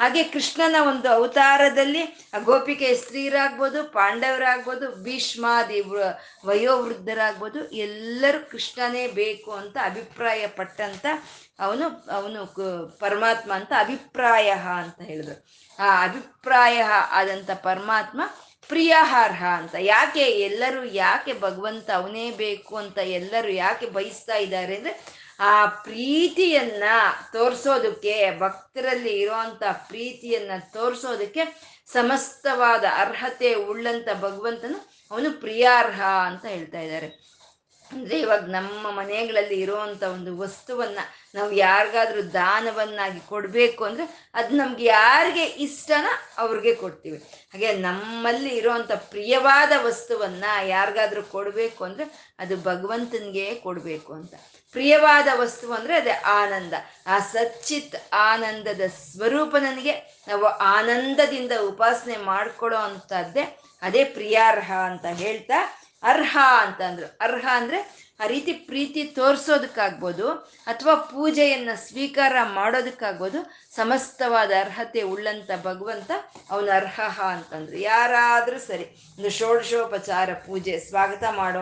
ಹಾಗೆ ಕೃಷ್ಣನ ಒಂದು ಅವತಾರದಲ್ಲಿ ಗೋಪಿಕೆ ಸ್ತ್ರೀಯರಾಗ್ಬೋದು ಪಾಂಡವರಾಗ್ಬೋದು ಭೀಷ್ಮಾದಿ ವಯೋವೃದ್ಧರಾಗ್ಬೋದು, ಎಲ್ಲರೂ ಕೃಷ್ಣನೇ ಬೇಕು ಅಂತ ಅಭಿಪ್ರಾಯ ಪಟ್ಟಂತ ಅವನು ಅವನು ಪರಮಾತ್ಮ ಅಂತ ಅಭಿಪ್ರಾಯ ಅಂತ ಹೇಳಿದ್ರು. ಆ ಅಭಿಪ್ರಾಯ ಆದಂತ ಪರಮಾತ್ಮ ಪ್ರಿಯಾಹಾರ್ಹ ಅಂತ. ಯಾಕೆ ಎಲ್ಲರೂ ಯಾಕೆ ಭಗವಂತ ಅವನೇ ಬೇಕು ಅಂತ ಎಲ್ಲರೂ ಯಾಕೆ ಬಯಸ್ತಾ ಇದ್ದಾರೆ ಅಂದ್ರೆ ಆ ಪ್ರೀತಿಯನ್ನ ತೋರ್ಸೋದಕ್ಕೆ, ಭಕ್ತರಲ್ಲಿ ಇರುವಂತ ಪ್ರೀತಿಯನ್ನ ತೋರ್ಸೋದಕ್ಕೆ ಸಮಸ್ತವಾದ ಅರ್ಹತೆ ಉಳ್ಳಂತ ಭಗವಂತನು ಅವನು ಪ್ರಿಯಾರ್ಹ ಅಂತ ಹೇಳ್ತಾ ಇದ್ದಾರೆ. ಅಂದ್ರೆ ಇವಾಗ ನಮ್ಮ ಮನೆಗಳಲ್ಲಿ ಇರುವಂತ ಒಂದು ವಸ್ತುವನ್ನ ನಾವು ಯಾರಿಗಾದ್ರೂ ದಾನವನ್ನಾಗಿ ಕೊಡ್ಬೇಕು ಅಂದ್ರೆ ಅದು ನಮ್ಗೆ ಯಾರಿಗೆ ಇಷ್ಟನ ಅವ್ರಿಗೆ ಕೊಡ್ತೀವಿ. ಹಾಗೆ ನಮ್ಮಲ್ಲಿ ಇರುವಂತ ಪ್ರಿಯವಾದ ವಸ್ತುವನ್ನ ಯಾರಿಗಾದ್ರೂ ಕೊಡ್ಬೇಕು ಅಂದ್ರೆ ಅದು ಭಗವಂತನಿಗೆ ಕೊಡ್ಬೇಕು ಅಂತ. ಪ್ರಿಯವಾದ ವಸ್ತು ಅಂದ್ರೆ ಅದೇ ಆನಂದ. ಆ ಸಚ್ಚಿತ್ ಆನಂದದ ಸ್ವರೂಪ ನನಗೆ ನಾವು ಆನಂದದಿಂದ ಉಪಾಸನೆ ಮಾಡ್ಕೊಳ್ಳೋ ಅಂತದ್ದೇ ಅದೇ ಪ್ರಿಯಾರ್ಹ ಅಂತ ಹೇಳ್ತಾ ಅರ್ಹ ಅಂತ ಅಂದ್ರು. ಅರ್ಹ ಅಂದ್ರೆ ಆ ರೀತಿ ಪ್ರೀತಿ ತೋರಿಸೋದಕ್ಕಾಗ್ಬೋದು ಅಥವಾ ಪೂಜೆಯನ್ನ ಸ್ವೀಕಾರ ಮಾಡೋದಕ್ಕಾಗ್ಬೋದು. ಸಮಸ್ತವಾದ ಅರ್ಹತೆ ಉಳ್ಳಂತ ಭಗವಂತ ಅವನ ಅರ್ಹ ಅಂತಂದ್ರು. ಯಾರಾದ್ರೂ ಸರಿ, ಒಂದು ಷೋಡಶೋಪಚಾರ ಪೂಜೆ, ಸ್ವಾಗತ ಮಾಡೋ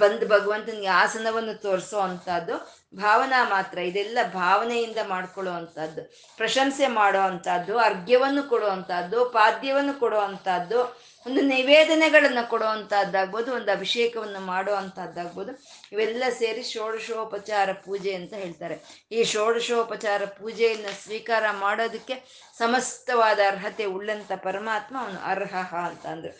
ಬಂದು ಭಗವಂತನಿಗೆ ಆಸನವನ್ನು ತೋರಿಸೋ ಅಂಥದ್ದು ಭಾವನಾ ಮಾತ್ರ, ಇದೆಲ್ಲ ಭಾವನೆಯಿಂದ ಮಾಡ್ಕೊಳ್ಳೋ ಅಂಥದ್ದು ಪ್ರಶಂಸೆ ಮಾಡೋ ಅಂಥದ್ದು ಅರ್ಘ್ಯವನ್ನು ಕೊಡೋ ಅಂಥದ್ದು ಪಾದ್ಯವನ್ನು ಕೊಡೋ ಅಂಥದ್ದು ಒಂದು ನಿವೇದನೆಗಳನ್ನು ಕೊಡುವಂತಹದ್ದಾಗ್ಬೋದು, ಒಂದು ಅಭಿಷೇಕವನ್ನು ಮಾಡುವಂತಹದ್ದಾಗ್ಬೋದು. ಇವೆಲ್ಲ ಸೇರಿ ಷೋಡಶೋಪಚಾರ ಪೂಜೆ ಅಂತ ಹೇಳ್ತಾರೆ. ಈ ಷೋಡಶೋಪಚಾರ ಪೂಜೆಯನ್ನು ಸ್ವೀಕಾರ ಮಾಡೋದಕ್ಕೆ ಸಮಸ್ತವಾದ ಅರ್ಹತೆ ಉಳ್ಳಂತ ಪರಮಾತ್ಮ ಅವನು ಅರ್ಹ ಅಂತ ಅಂದರು.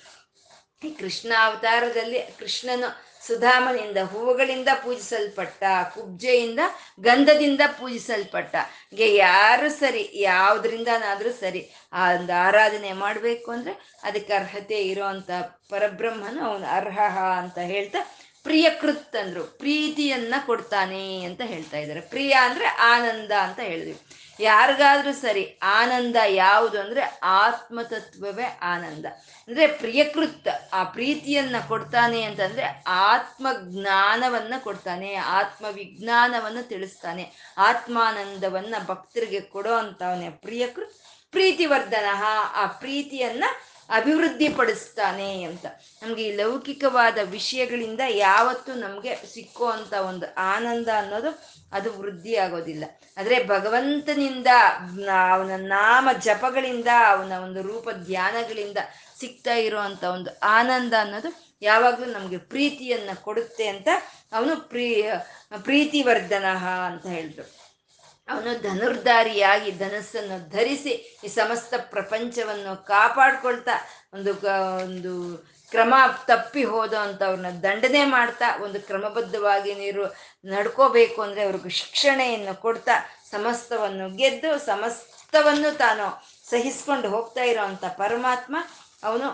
ಈ ಕೃಷ್ಣ ಅವತಾರದಲ್ಲಿ ಕೃಷ್ಣನು ಸುಧಾಮನಿಂದ ಹೂವುಗಳಿಂದ ಪೂಜಿಸಲ್ಪಟ್ಟ, ಕುಬ್ಜೆಯಿಂದ ಗಂಧದಿಂದ ಪೂಜಿಸಲ್ಪಟ್ಟ ಗೆ ಯಾರು ಸರಿ, ಯಾವುದರಿಂದನಾದರೂ ಸರಿ ಆ ಒಂದು ಆರಾಧನೆ ಮಾಡಬೇಕು ಅಂದ್ರೆ ಅದಕ್ಕೆ ಅರ್ಹತೆ ಇರೋವಂಥ ಪರಬ್ರಹ್ಮನು ಅವನು ಅರ್ಹ ಅಂತ ಹೇಳ್ತಾ ಪ್ರಿಯಕೃತ್ ಅಂದ್ರು ಪ್ರೀತಿಯನ್ನ ಕೊಡ್ತಾನೆ ಅಂತ ಹೇಳ್ತಾ ಇದ್ದಾರೆ. ಪ್ರಿಯ ಅಂದ್ರೆ ಆನಂದ ಅಂತ ಹೇಳಿದ್ವಿ. ಯಾರಿಗಾದ್ರೂ ಸರಿ ಆನಂದ ಯಾವುದು ಅಂದ್ರೆ ಆತ್ಮತತ್ವವೇ ಆನಂದ. ಅಂದ್ರೆ ಪ್ರಿಯಕೃತ್, ಆ ಪ್ರೀತಿಯನ್ನ ಕೊಡ್ತಾನೆ ಅಂತಂದ್ರೆ ಆತ್ಮ ಜ್ಞಾನವನ್ನ ಕೊಡ್ತಾನೆ ಆತ್ಮ ವಿಜ್ಞಾನವನ್ನು ತಿಳಿಸ್ತಾನೆ, ಆತ್ಮಾನಂದವನ್ನ ಭಕ್ತರಿಗೆ ಕೊಡೋ ಅಂತವನೇ. ಪ್ರಿಯಕೃತ್, ಪ್ರೀತಿವರ್ಧನ ಆ ಪ್ರೀತಿಯನ್ನ ಅಭಿವೃದ್ಧಿ ಪಡಿಸ್ತಾನೆ ಅಂತ. ನಮ್ಗೆ ಈ ಲೌಕಿಕವಾದ ವಿಷಯಗಳಿಂದ ಯಾವತ್ತೂ ನಮ್ಗೆ ಸಿಕ್ಕೋ ಅಂತ ಒಂದು ಆನಂದ ಅನ್ನೋದು ಅದು ವೃದ್ಧಿ ಆಗೋದಿಲ್ಲ ಆದ್ರೆ ಭಗವಂತನಿಂದ, ಅವನ ನಾಮ ಜಪಗಳಿಂದ, ಅವನ ಒಂದು ರೂಪ ಧ್ಯಾನಗಳಿಂದ ಸಿಗ್ತಾ ಇರುವಂತ ಒಂದು ಆನಂದ ಅನ್ನೋದು ಯಾವಾಗಲೂ ನಮ್ಗೆ ಪ್ರೀತಿಯನ್ನ ಕೊಡುತ್ತೆ ಅಂತ ಅವನು ಪ್ರೀ, ಪ್ರೀತಿವರ್ಧನ ಅಂತ ಹೇಳಿದ್ರು. ಅವನು ಧನುರ್ಧಾರಿಯಾಗಿ ಧನಸ್ಸನ್ನು ಧರಿಸಿ ಈ ಸಮಸ್ತ ಪ್ರಪಂಚವನ್ನು ಕಾಪಾಡ್ಕೊಳ್ತಾ ಒಂದು ಒಂದು ಕ್ರಮ ತಪ್ಪಿ ಹೋದೋ ಅವ್ರನ್ನ ದಂಡನೆ ಮಾಡ್ತಾ ಒಂದು ಕ್ರಮಬದ್ಧವಾಗಿ ನೀರು ನಡ್ಕೋಬೇಕು ಅಂದ್ರೆ ಅವ್ರಿಗೆ ಶಿಕ್ಷಣೆಯನ್ನು ಕೊಡ್ತಾ ಸಮಸ್ತವನ್ನು ಗೆದ್ದು ಸಮಸ್ತವನ್ನು ತಾನು ಸಹಿಸ್ಕೊಂಡು ಹೋಗ್ತಾ ಇರೋವಂಥ ಪರಮಾತ್ಮ ಅವನು.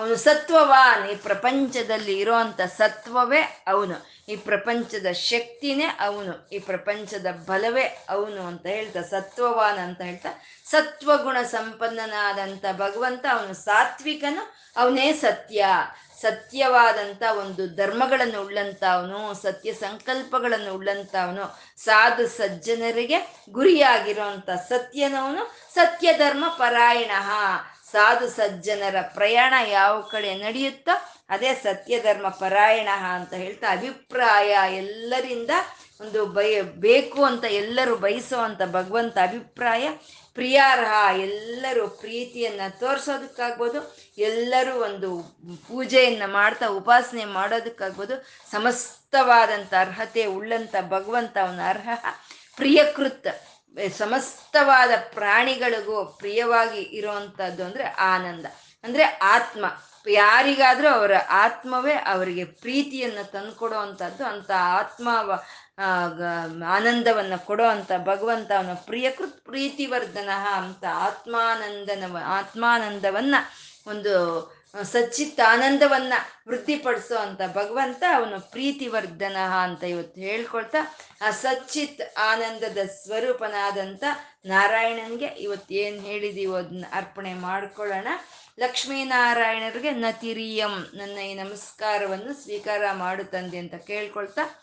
ಅವನು ಸತ್ವವಾನ್ ಈ ಪ್ರಪಂಚದಲ್ಲಿ ಇರೋವಂಥ ಸತ್ವವೇ ಅವನು. ಈ ಪ್ರಪಂಚದ ಶಕ್ತಿನೇ ಅವನು. ಈ ಪ್ರಪಂಚದ ಬಲವೇ ಅವನು ಅಂತ ಹೇಳ್ತಾ, ಸತ್ವವಾನ್ ಅಂತ ಹೇಳ್ತಾ, ಸತ್ವಗುಣ ಸಂಪನ್ನನಾದಂಥ ಭಗವಂತ, ಅವನು ಸಾತ್ವಿಕನು, ಅವನೇ ಸತ್ಯ. ಸತ್ಯವಾದಂಥ ಒಂದು ಧರ್ಮಗಳನ್ನು ಉಳ್ಳಂಥವನು ಸತ್ಯ ಸಂಕಲ್ಪಗಳನ್ನು ಉಳ್ಳಂಥವನು ಸಾಧು ಸಜ್ಜನರಿಗೆ ಗುರಿಯಾಗಿರುವಂಥ ಸತ್ಯನವನು ಸತ್ಯ ಧರ್ಮ ಪರಾಯಣ. ಸಾಧು ಸಜ್ಜನರ ಪ್ರಯಾಣ ಯಾವ ಕಡೆ ನಡೆಯುತ್ತೋ ಅದೇ ಸತ್ಯ ಧರ್ಮ ಪರಾಯಣ ಅಂತ ಹೇಳ್ತಾ ಅಭಿಪ್ರಾಯ ಎಲ್ಲರಿಂದ ಒಂದು ಬಯ, ಬೇಕು ಅಂತ ಎಲ್ಲರೂ ಬಯಸುವಂಥ ಭಗವಂತ ಅಭಿಪ್ರಾಯ ಪ್ರಿಯಾರ್ಹ, ಎಲ್ಲರೂ ಪ್ರೀತಿಯನ್ನ ತೋರಿಸೋದಕ್ಕಾಗ್ಬೋದು, ಎಲ್ಲರೂ ಒಂದು ಪೂಜೆಯನ್ನ ಮಾಡ್ತಾ ಉಪಾಸನೆ ಮಾಡೋದಕ್ಕಾಗ್ಬೋದು ಸಮಸ್ತವಾದಂಥ ಅರ್ಹತೆ ಉಳ್ಳಂಥ ಭಗವಂತ ಅವನ ಅರ್ಹ. ಪ್ರಿಯಕೃತ್, ಸಮಸ್ತವಾದ ಪ್ರಾಣಿಗಳಿಗೂ ಪ್ರಿಯವಾಗಿ ಇರುವಂತದ್ದು ಅಂದರೆ ಆನಂದ. ಅಂದರೆ ಆತ್ಮ. ಯಾರಿಗಾದರೂ ಅವರ ಆತ್ಮವೇ ಅವರಿಗೆ ಪ್ರೀತಿಯನ್ನು ತಂದುಕೊಡುವಂಥದ್ದು ಅಂತ ಆತ್ಮ ಆನಂದವನ್ನ ಕೊಡೋ ಅಂತ ಭಗವಂತ ಅವನ ಪ್ರಿಯಕೃತ್ ಪ್ರೀತಿವರ್ಧನ ಅಂತ ಆತ್ಮಾನಂದನ ಆತ್ಮಾನಂದವನ್ನ ಒಂದು ಸಚ್ಚಿತ್ ಆನಂದವನ್ನ ವೃದ್ಧಿಪಡಿಸೋ ಅಂತ ಭಗವಂತ ಅವನು ಪ್ರೀತಿವರ್ಧನ ಅಂತ ಇವತ್ತು ಹೇಳ್ಕೊಳ್ತಾ, ಆ ಸಚ್ಚಿತ್ ಆನಂದದ ಸ್ವರೂಪನಾದಂಥ ನಾರಾಯಣನ್ಗೆ ಇವತ್ತು ಏನು ಹೇಳಿದೀವೋ ಅದನ್ನ ಅರ್ಪಣೆ ಮಾಡ್ಕೊಳ್ಳೋಣ. ಲಕ್ಷ್ಮೀನಾರಾಯಣರಿಗೆ ನತಿರಿಯಂ ನನ್ನ ಈ ನಮಸ್ಕಾರವನ್ನು ಸ್ವೀಕಾರ ಮಾಡು ತಂದೆ ಅಂತ ಕೇಳ್ಕೊಳ್ತಾ